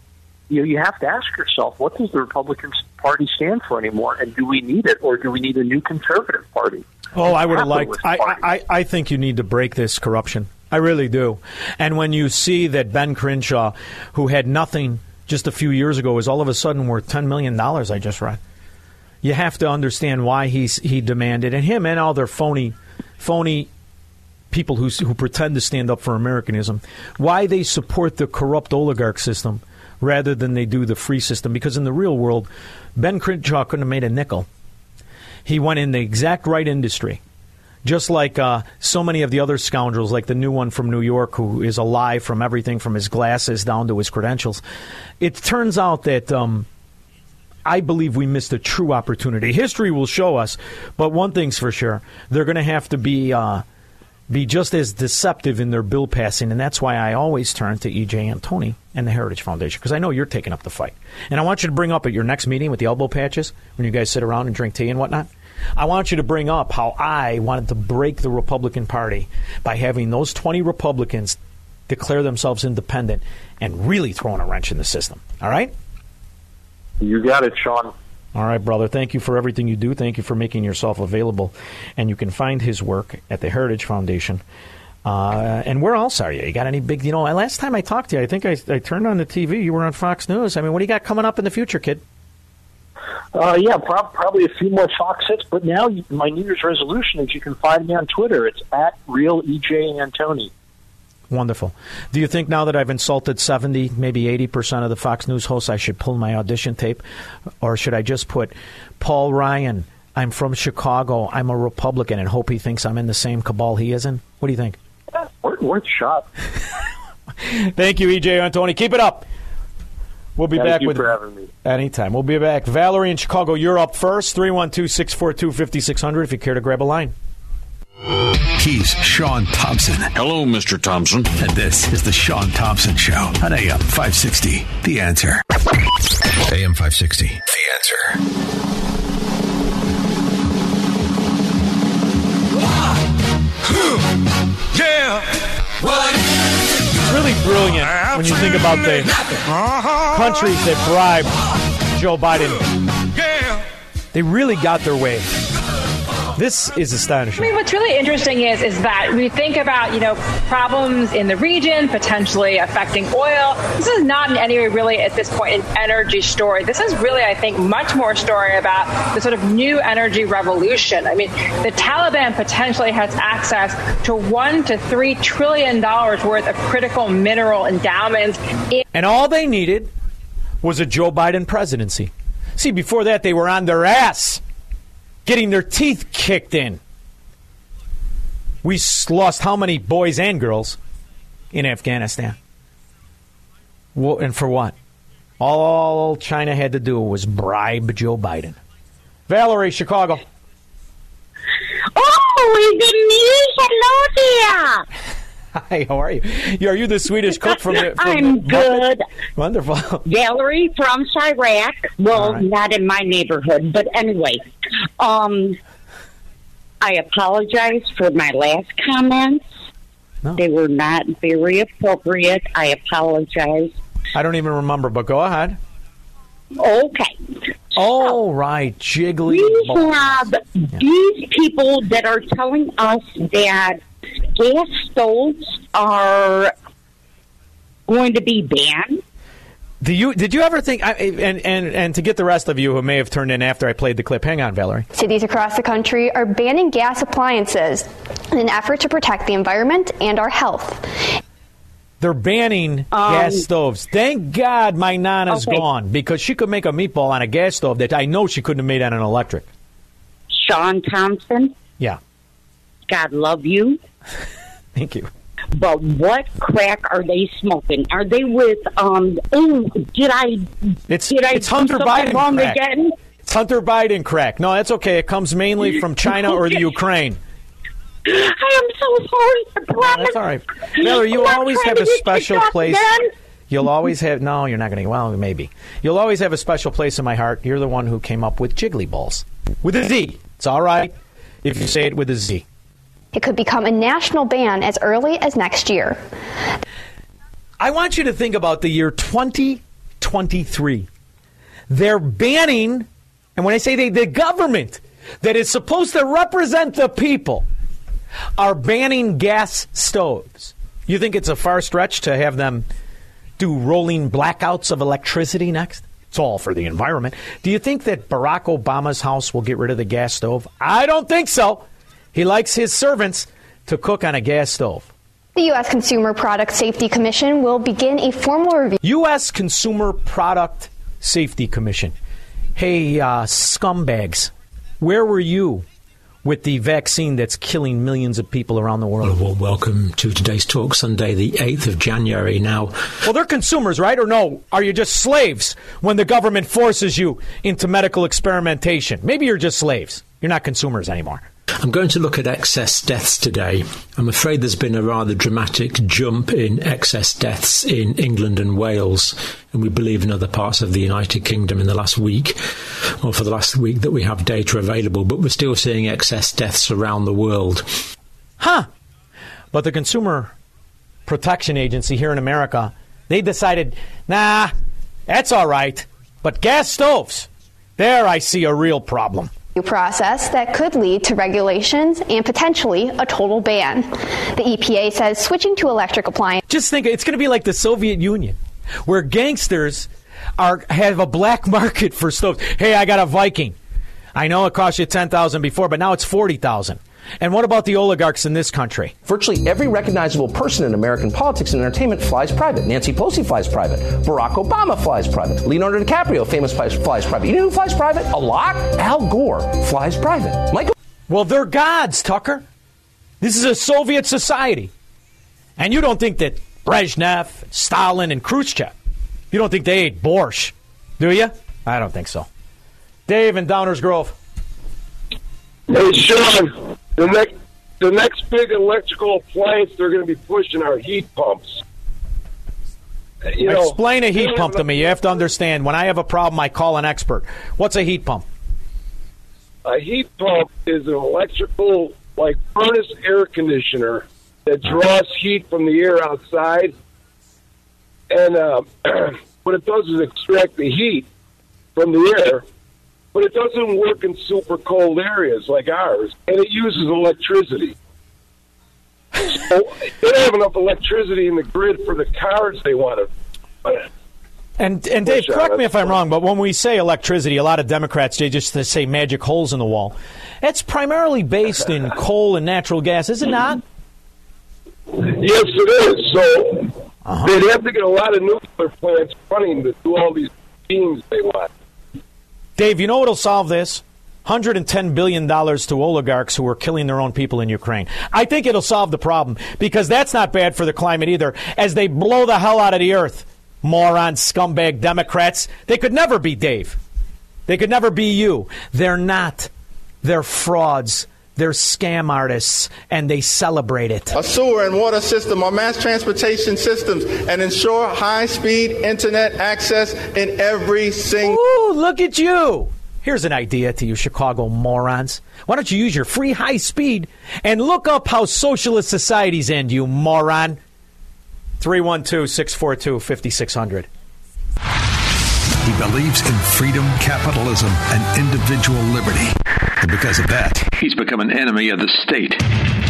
S45: You know, you have to ask yourself, what does the Republican Party stand for anymore, and do we need it, or do we need a new conservative party?
S1: Oh, I would have liked. I, I, I think you need to break this corruption. I really do. And when you see that Dan Crenshaw, who had nothing just a few years ago, is all of a sudden worth ten million dollars, I just read. You have to understand why he's he demanded, and him and all their phony, phony people who who pretend to stand up for Americanism, why they support the corrupt oligarch system rather than they do the free system. Because in the real world, Dan Crenshaw couldn't have made a nickel. He went in the exact right industry. Just like uh, so many of the other scoundrels, like the new one from New York, who is a lie from everything from his glasses down to his credentials. It turns out that um, I believe we missed a true opportunity. History will show us, but one thing's for sure: they're going to have to be uh, be just as deceptive in their bill passing, and that's why I always turn to EJ Antoni and the Heritage Foundation because I know you're taking up the fight, and I want you to bring up at your next meeting with the elbow patches when you guys sit around and drink tea and whatnot. I want you to bring up how I wanted to break the Republican Party by having those 20 Republicans declare themselves independent and really throwing a wrench in the system. All right?
S45: You got it, Shaun.
S1: All right, brother. Thank you for everything you do. Thank you for making yourself available. And you can find his work at the Heritage Foundation. Uh, and where else are you? You got any big, you know, last time I talked to you, I think I, I turned on the TV. You were on Fox News. I mean, what do you got coming up in the future, kid?
S45: Uh, yeah, prob- probably a few more Fox hits, but now you, my New Year's resolution is you can find me on Twitter. It's at real EJ Antoni.
S1: Wonderful. Do you think now that I've insulted 70, maybe 80% of the Fox News hosts, I should pull my audition tape? Or should I just put Paul Ryan, I'm from Chicago, I'm a Republican, and hope he thinks I'm in the same cabal he is in? What do you think?
S45: Worth, worth shot.
S1: Thank you, EJ Antoni. Keep it up. We'll be
S45: Thank
S1: back
S45: you
S1: with
S45: for having me.
S1: anytime. We'll be back. Valerie in Chicago, you're up first. 312 642 5600 if you care to grab a line.
S15: He's Shaun Thompson.
S46: Hello, Mr. Thompson.
S15: And this is the Shaun Thompson Show on AM 560. The answer. AM 560. The answer.
S47: Yeah.
S1: It's really brilliant when you think about the uh-huh. countries that bribed Joe Biden. They really got their way. This is astonishing.
S36: I mean, what's really interesting is is that we think about you know problems in the region potentially affecting oil. This is not in any way really at this point an energy story. This is really, I think, much more a story about the sort of new energy revolution. I mean, the Taliban potentially has access to one to three trillion dollars worth of critical mineral endowments. In-
S1: And all they needed was a Joe Biden presidency. See, before that, they were on their ass, getting their teeth kicked in. We lost how many boys and girls in Afghanistan? Wha- And for what? All China had to do was bribe Joe Biden. Valerie, Chicago.
S47: Oh, it's news. Hello there.
S1: Hi, how are you? Are you the Swedish cook from the? From
S46: I'm
S1: the
S46: good.
S1: Wonderful.
S46: Valerie from Chirac. Well, not in my neighborhood, but anyway. Um, I apologize for my last comments. They were not very appropriate. I apologize.
S1: I don't even remember, but go ahead.
S46: Okay.
S1: Oh, right, jiggly.
S46: We have these people that are telling us that gas stoves are going to be banned.
S1: Do you did you ever think? And and and to get the rest of you who may have turned in after I played the clip, hang on, Valerie.
S48: Cities across the country are banning gas appliances in an effort to protect the environment and our health.
S1: They're banning um, gas stoves. Thank God my nana's
S46: Okay.
S1: gone because she could make a meatball on a gas stove that I know she couldn't have made on an electric.
S46: Shaun Thompson,
S1: Yeah,
S46: God love you.
S1: thank you.
S46: But what crack are they smoking? Are they with um? Oh, did I?
S1: It's
S46: did I
S1: it's Hunter Biden
S46: wrong
S1: crack.
S46: again?
S1: It's Hunter Biden crack. No, that's okay. It comes mainly from China or the Ukraine.
S46: I am so sorry. I promise.
S1: That's all right. Valerie, you
S46: I'm
S1: always have a special place.
S46: again.
S1: You'll always have. No, you're not going to. Well, maybe. You'll always have a special place in my heart. You're the one who came up with jiggly balls with a Z. It's all right if you say it with a Z.
S48: It could become a national ban as early as next year.
S1: I want you to think about the year 2023. They're banning, and when I say they, the government that is supposed to represent the people are banning gas stoves. You think it's a far stretch to have them do rolling blackouts of electricity next? It's all for the environment. Do you think that Barack Obama's house will get rid of the gas stove? I don't think so. He likes his servants to cook on a gas stove.
S48: The U.S. Consumer Product Safety Commission will begin a formal review.
S1: U.S. Consumer Product Safety Commission. Hey, uh, scumbags, where were you with the vaccine that's killing millions of people around the world?
S24: Well, welcome to today's talk, Sunday, the 8th of January. Now,
S1: Well, they're consumers, right? Or no? Are you just slaves when the government forces you into medical experimentation? Maybe you're just slaves. You're not consumers anymore.
S24: I'm going to look at excess deaths today. I'm afraid there's been a rather dramatic jump in excess deaths in England and Wales, and we believe in other parts of the United Kingdom in the last week, or for the last week that we have data available, but we're still seeing excess deaths around the world.
S1: Huh. But the Consumer Protection Agency here in America, they decided, nah, that's all right. But gas stoves, there I see a real problem.
S48: Process that could lead to regulations and potentially a total ban. The EPA says switching to electric appliances.
S1: Just think, it's going to be like the Soviet Union, where gangsters are have a black market for stoves. Hey, I got a Viking. I know it cost you ten thousand before, but now it's forty thousand. And what about the oligarchs in this country?
S49: Virtually every recognizable person in American politics and entertainment flies private. Nancy Pelosi flies private. Barack Obama flies private. Leonardo DiCaprio, famous flies, flies private. You know who flies private? A lot? Al Gore flies private. Michael.
S1: Well, they're gods, Tucker. This is a Soviet society. And you don't think that Brezhnev, Stalin, and Khrushchev, you don't think they ate borscht, do you? I don't think so. Dave in Downers Grove.
S50: Hey, Shaun, the next the next big electrical appliance they're going to be pushing are heat pumps. You know,
S1: Explain a heat pump to me. You have to understand. When I have a problem, I call an expert. What's a heat pump?
S50: A heat pump is an electrical, like furnace air conditioner that draws heat from the air outside, and uh, what it does is extract the heat from the air. But it doesn't work in super cold areas like ours, and it uses electricity. So they don't have enough electricity in the grid for the cars they want to.
S1: And and Dave, uh, correct me if I'm wrong, but when we say electricity, a lot of Democrats they just say magic holes in the wall. It's primarily based in coal and natural gas, is it not?
S50: Yes, it is. So uh-huh. they'd have to get a lot of nuclear plants running to do all these schemes they want.
S1: Dave, you know what'll solve this? $110 billion to oligarchs who are killing their own people in Ukraine. I think it'll solve the problem because that's not bad for the climate either as they blow the hell out of the earth. Moron, scumbag Democrats. They could never be Dave. They could never be you. They're not. They're frauds. They're scam artists and they celebrate it.
S51: a sewer and water system or mass transportation systems and ensure high speed internet access in every single.
S1: Ooh, look at you. Here's an idea to you Chicago morons. Why don't you use your free high speed and look up how socialist societies end, you moron? 312 642 5600.
S15: He believes in freedom, capitalism, and individual liberty. And because of that, he's become an enemy of the state.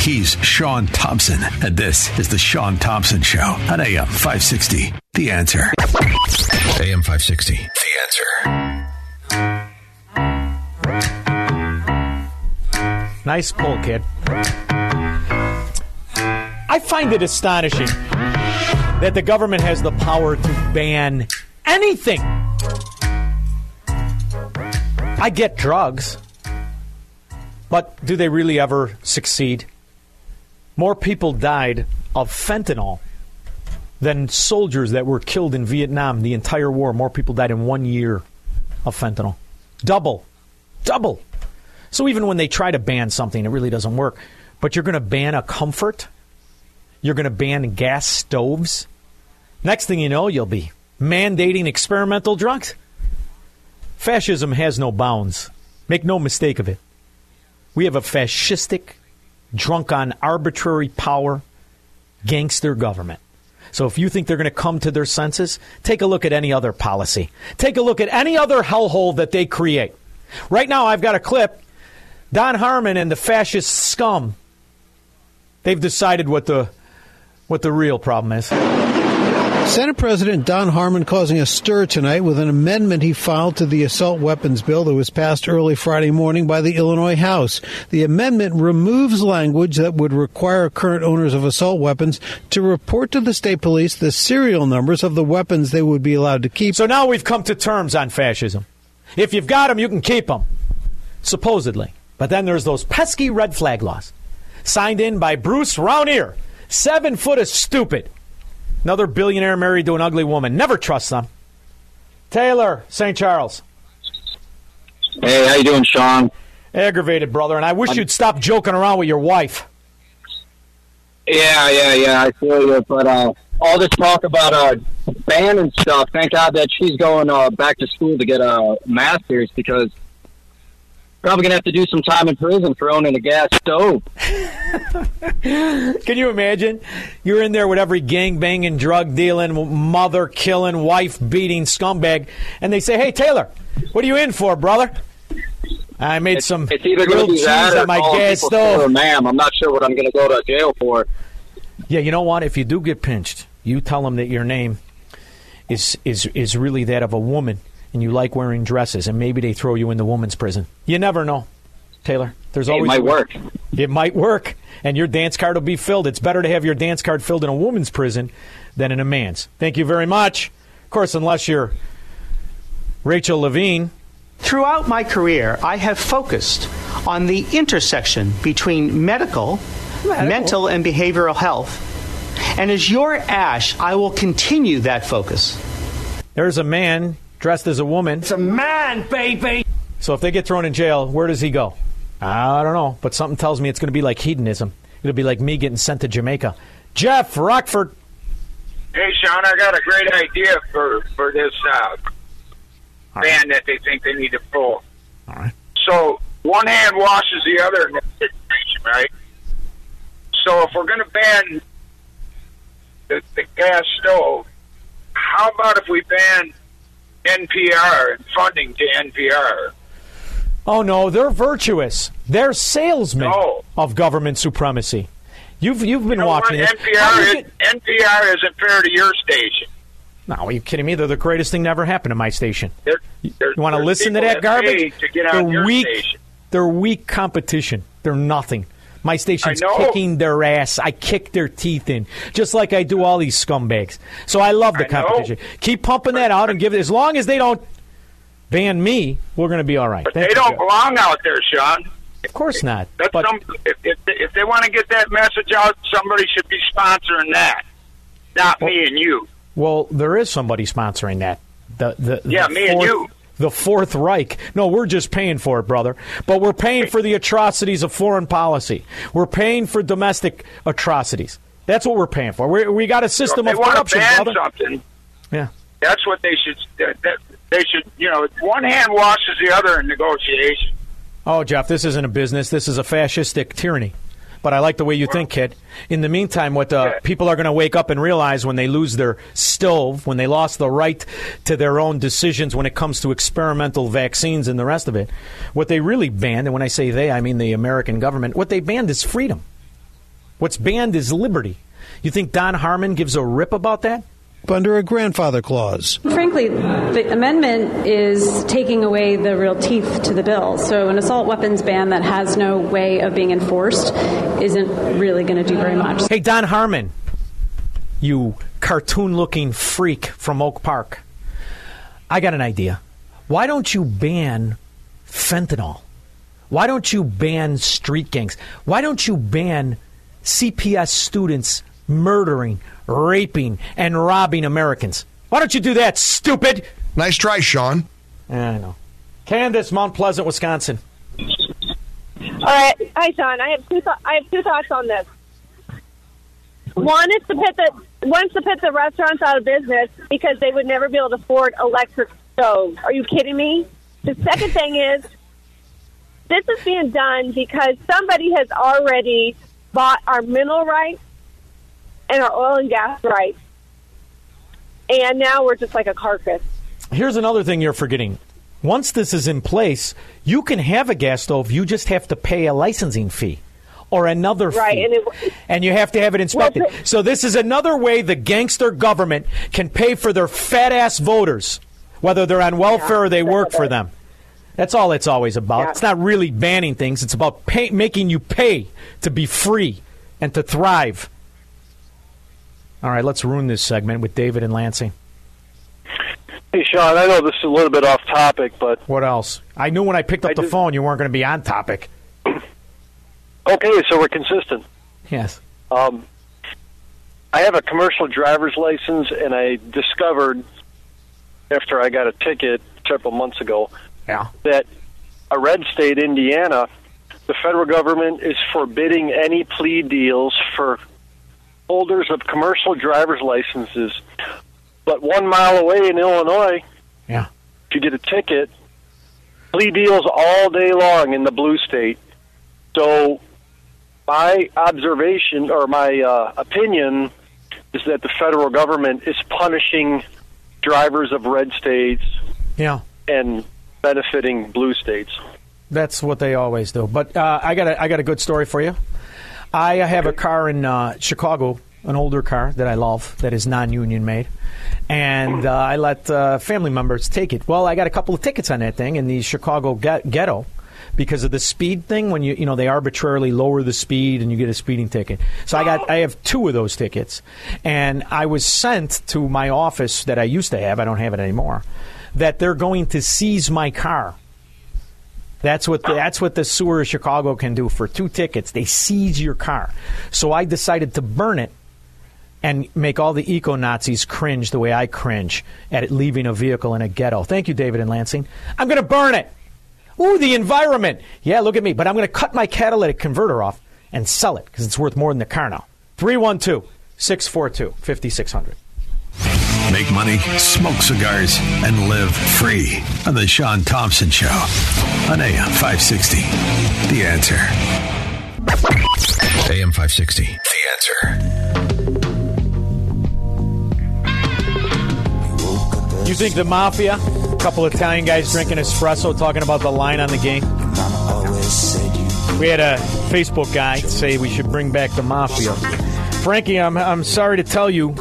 S15: He's Shaun Thompson, and this is The Shaun Thompson Show on AM 560. The answer. AM 560. The answer.
S1: Nice pull, kid. I find it astonishing that the government has the power to ban anything. I get drugs, but do they really ever succeed? More people died of fentanyl than soldiers that were killed in Vietnam the entire war. More people died in one year of fentanyl. Double. Double. So even when they try to ban something, it really doesn't work. But you're going to ban a comfort? You're going to ban gas stoves? Next thing you know, you'll be mandating experimental drugs. Fascism has no bounds. Make no mistake of it. We have a fascistic, drunk on arbitrary power, gangster government. So if you think they're going to come to their senses, take a look at any other policy. Take a look at any other hellhole that they create. Right now, I've got a clip. Don Harmon and the fascist scum. They've decided what the what the real problem is.
S52: Senate President Don Harmon causing a stir tonight with an amendment he filed to the assault weapons bill that was passed early Friday morning by the Illinois House. The amendment removes language that would require current owners of assault weapons to report to the state police the serial numbers of the weapons they would be allowed to keep.
S1: So now we've come to terms on fascism. If you've got them, you can keep them, supposedly. But then there's those pesky red flag laws, signed in by Bruce Rauner, seven foot of stupid. Another billionaire married to an ugly woman. Never trust them. Taylor, St. Charles.
S53: Hey, how you doing, Shaun?
S1: Aggravated, brother, and I wish you'd stop joking around with your wife.
S53: Yeah, yeah, yeah. I feel you, but uh, all this talk about uh, ban and stuff. Thank God that she's going uh, back to school to get a master's because probably gonna have to do some time in prison for owning a gas stove.
S1: Can you imagine? You're in there with every gang banging, drug dealing, mother killing, wife beating scumbag, and they say, "Hey, Taylor, what are you in for, brother?" I made some
S53: It's either
S1: grilled cheese on my gas stove.
S53: ma'am. I'm not sure what I'm to go to jail for.
S1: Yeah, you know what? If you do get pinched, you tell them that your name is is is really that of a woman, and you like wearing dresses, and maybe they throw you in the woman's prison. You never know, Taylor. There's always
S53: It
S1: always
S53: might work.
S1: It might work, and your dance card will be filled. It's better to have your dance card filled in a woman's prison than in a man's. Thank you very much. Of course, unless you're Rachel Levine.
S54: Throughout my career, I have focused on the intersection between medical, mental, and behavioral health. And as your ASH, I will continue that focus.
S1: There's a man dressed as a woman. It's a man, baby. So if they get thrown in jail, where does he go? I don't know, but something tells me it's going to be like hedonism. It'll be like me getting sent to Jamaica. Jeff Rockford.
S39: Hey, Shaun, I got a great idea for for this uh, ban that they think they need to pull.
S1: All right.
S39: So one hand washes the other in this situation, right? So if we're going to ban the, the gas stove, how about if we ban NPR and funding to NPR?
S1: Oh no, they're virtuous. They're salesmen
S39: No.
S1: of government supremacy. You've you've been watching this.
S39: NPR is,
S1: get-
S39: NPR isn't fair to your station.
S1: No, are you kidding me? They're the greatest thing to ever happen to my station.
S39: There-
S1: You want to listen to that garbage?
S39: To
S1: They're weak.
S39: station.
S1: They're weak competition. They're nothing. My station's kicking their ass. I kick their teeth in, just like I do all these scumbags. So I love the
S39: I know.
S1: competition. Keep pumping that out and give it. As long as they don't ban me, we're going to be all right.
S39: But
S1: Thank
S39: they don't
S1: Jeff.
S39: belong out there, Shaun.
S1: Of course not.
S39: That's some, if, if, if they want to get that message out, somebody should be sponsoring that, not me and you.
S1: Well, there is somebody sponsoring that. The, the,
S39: Yeah,
S1: the
S39: me and you.
S1: The Fourth Reich. No, we're just paying for it, brother. But we're paying for the atrocities of foreign policy. We're paying for domestic atrocities. That's what we're paying for. we we got a system
S39: they
S1: of
S39: want
S1: corruption,
S39: to ban
S1: brother.
S39: something.
S1: Yeah.
S39: That's what they should. That, that- they should. You know, one hand washes the other in negotiation.
S1: Oh, Jeff, this isn't a business. This is a fascistic tyranny. But I like the way you think, kid. In the meantime, what uh, people are going to wake up and realize when they lose their stove, when they lost the right to their own decisions when it comes to experimental vaccines and the rest of it, what they really banned, and when I say they, I mean the American government, what they banned is freedom. What's banned is liberty. You think Don Harmon gives a rip about that?
S52: Under a grandfather clause.
S55: Frankly, the amendment is taking away the real teeth to the bill. So, an assault weapons ban that has no way of being enforced isn't really going to do very much.
S1: Hey, Don Harmon, you cartoon looking freak from Oak Park. I got an idea. Why don't you ban fentanyl? Why don't you ban street gangs? Why don't you ban CPS students murdering, raping, and robbing Americans? Why don't you do that, stupid?
S56: Nice try, Shaun.
S1: I know. Candace, Mount Pleasant, Wisconsin.
S57: All right, hi Shaun. I have two. Th- I have two thoughts on this. One is to put the one is to put the restaurants out of business because they would never be able to afford electric stoves. Are you kidding me? The second thing is this is being done because somebody has already bought our mineral rights and our oil and gas rights, and now we're just like a carcass.
S1: Here's another thing you're forgetting. Once this is in place, you can have a gas stove. You just have to pay a licensing fee or another
S57: Right,
S1: fee.
S57: and it-
S1: and you have to have it inspected.
S57: Well,
S1: so this is another way the gangster government can pay for their fat ass voters, whether they're on welfare or they work for them. That's all it's always about. It's not really banning things. It's about pay, making you pay to be free and to thrive. All right, let's ruin this segment with David and Lansing.
S58: Hey, Shaun, I know this is a little bit off topic, but
S1: What else? I knew when I picked up the phone you weren't going to be on topic.
S58: okay, so we're consistent.
S1: Yes.
S58: Um, I have a commercial driver's license, and I discovered after I got a ticket several months ago
S1: yeah.
S58: that a red state, Indiana, the federal government is forbidding any plea deals for holders of commercial driver's licenses. But one mile away in Illinois,
S1: yeah,
S58: if you get a ticket, plea deals all day long in the blue state. So my observation or my uh, opinion is that the federal government is punishing drivers of red states
S1: Yeah.
S58: and benefiting blue states.
S1: That's what they always do. But uh, I got a, I got a good story for you. I have a car in uh, Chicago, an older car that I love that is non-union made, and uh, I let uh, family members take it. Well, I got a couple of tickets on that thing in the Chicago get- ghetto because of the speed thing. When you you know they arbitrarily lower the speed and you get a speeding ticket. So I got I have two of those tickets, and I was sent to my office that I used to have. I don't have it anymore. That they're going to seize my car. That's what the, that's what the sewer of Chicago can do for two tickets. They seize your car. So I decided to burn it and make all the eco Nazis cringe the way I cringe at leaving a vehicle in a ghetto. Thank you, David and Lansing. I'm going to burn it. Ooh, the environment. Yeah, look at me. But I'm going to cut my catalytic converter off and sell it because it's worth more than the car now. 312 642 5600.
S15: Make money, smoke cigars, and live free on the Shaun Thompson Show on AM 560. The answer. AM 560. The answer.
S1: You think the mafia? A couple Italian guys drinking espresso talking about the line on the game. We had a Facebook guy say we should bring back the mafia. Frankie, I'm, I'm sorry to tell you,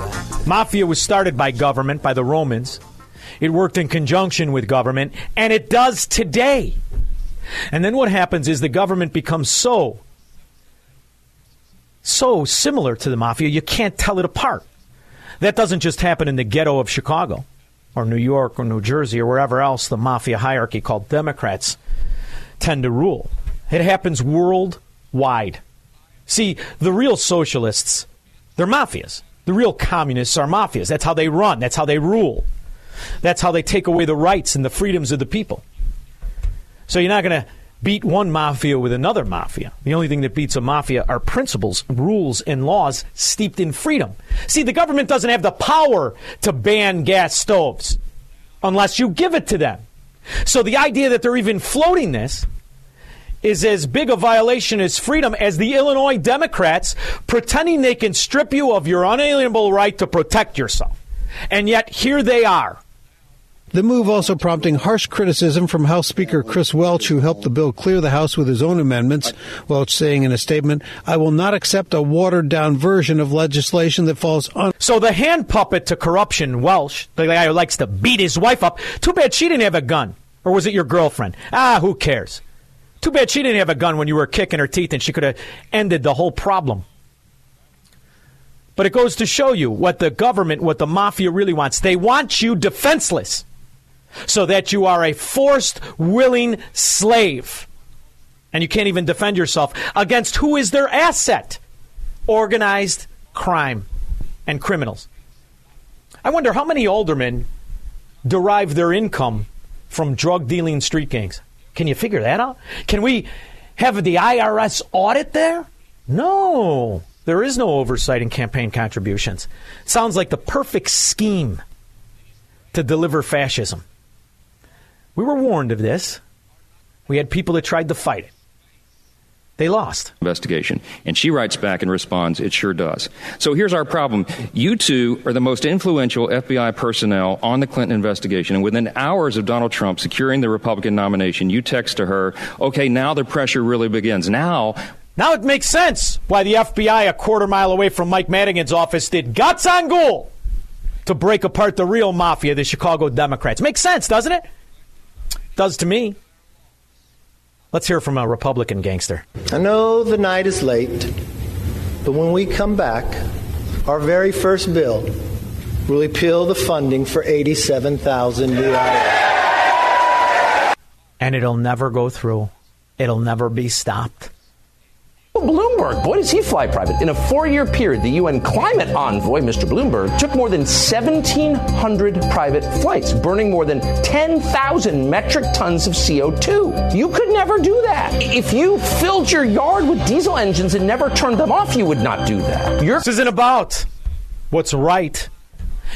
S1: mafia was started by government, by the Romans. It worked in conjunction with government, and it does today. And then what happens is the government becomes so, so similar to the mafia, you can't tell it apart. That doesn't just happen in the ghetto of Chicago or New York or New Jersey or wherever else the mafia hierarchy called Democrats tend to rule. It happens worldwide. See, the real socialists, they're mafias. The real communists are mafias. That's how they run, that's how they rule. That's how they take away the rights and the freedoms of the people. So you're not going to beat one mafia with another mafia. The only thing that beats a mafia are principles, rules, and laws steeped in freedom. See, the government doesn't have the power to ban gas stoves unless you give it to them. So the idea that they're even floating this is as big a violation as freedom as the Illinois Democrats pretending they can strip you of your unalienable right to protect yourself. And yet here they are.
S52: The move also prompting harsh criticism from House Speaker Chris Welch, who helped the bill clear the House with his own amendments. Welch saying in a statement, I will not accept a watered down version of legislation that falls on.
S1: So the hand puppet to corruption, Welch, the guy who likes to beat his wife up, too bad she didn't have a gun. Or was it your girlfriend? Ah, who cares? Too bad she didn't have a gun when you were kicking her teeth and she could have ended the whole problem. But it goes to show you what the government, what the mafia really wants. They want you defenseless so that you are a forced, willing slave. And you can't even defend yourself against who is their asset? Organized crime and criminals. I wonder how many aldermen derive their income from drug dealing street gangs. Can you figure that out? Can we have the IRS audit there? No. There is no oversight in campaign contributions. Sounds like the perfect scheme to deliver fascism. We were warned of this. We had people that tried to fight it. They lost.
S59: Investigation. And she writes back and responds, it sure does. So here's our problem. You two are the most influential FBI personnel on the Clinton investigation. And within hours of Donald Trump securing the Republican nomination, you text to her, okay, now the pressure really begins. Now,
S1: Now it makes sense why the FBI, a quarter mile away from Mike Madigan's office, did guts on ghoul to break apart the real mafia, the Chicago Democrats. Makes sense, doesn't it? Does to me. Let's hear from a Republican gangster.
S60: I know the night is late, but when we come back, our very first bill will repeal the funding for 87,000 new IRS.
S1: And it'll never go through. It'll never be stopped.
S49: Bloomberg, boy, does he fly private. In a four year period, the UN climate envoy, Mr. Bloomberg, took more than 1,700 private flights, burning more than 10,000 metric tons of CO2. You could never do that. If you filled your yard with diesel engines and never turned them off, you would not do that.
S1: This isn't about what's right.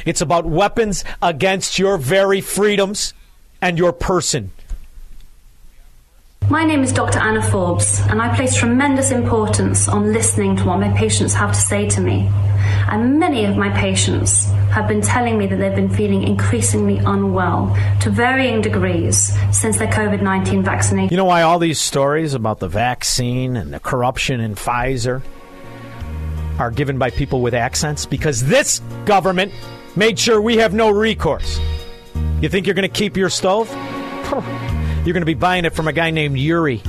S1: It's about weapons against your very freedoms and your person.
S61: My name is Dr. Anna Forbes, and I place tremendous importance on listening to what my patients have to say to me. And many of my patients have been telling me that they've been feeling increasingly unwell to varying degrees since their COVID 19 vaccination.
S1: You know why all these stories about the vaccine and the corruption in Pfizer are given by people with accents? Because this government made sure we have no recourse. You think you're going to keep your stove? You're going to be buying it from a guy named Yuri.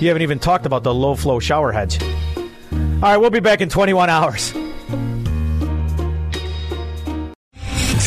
S1: You haven't even talked about the low flow shower heads. All right, we'll be back in 21 hours.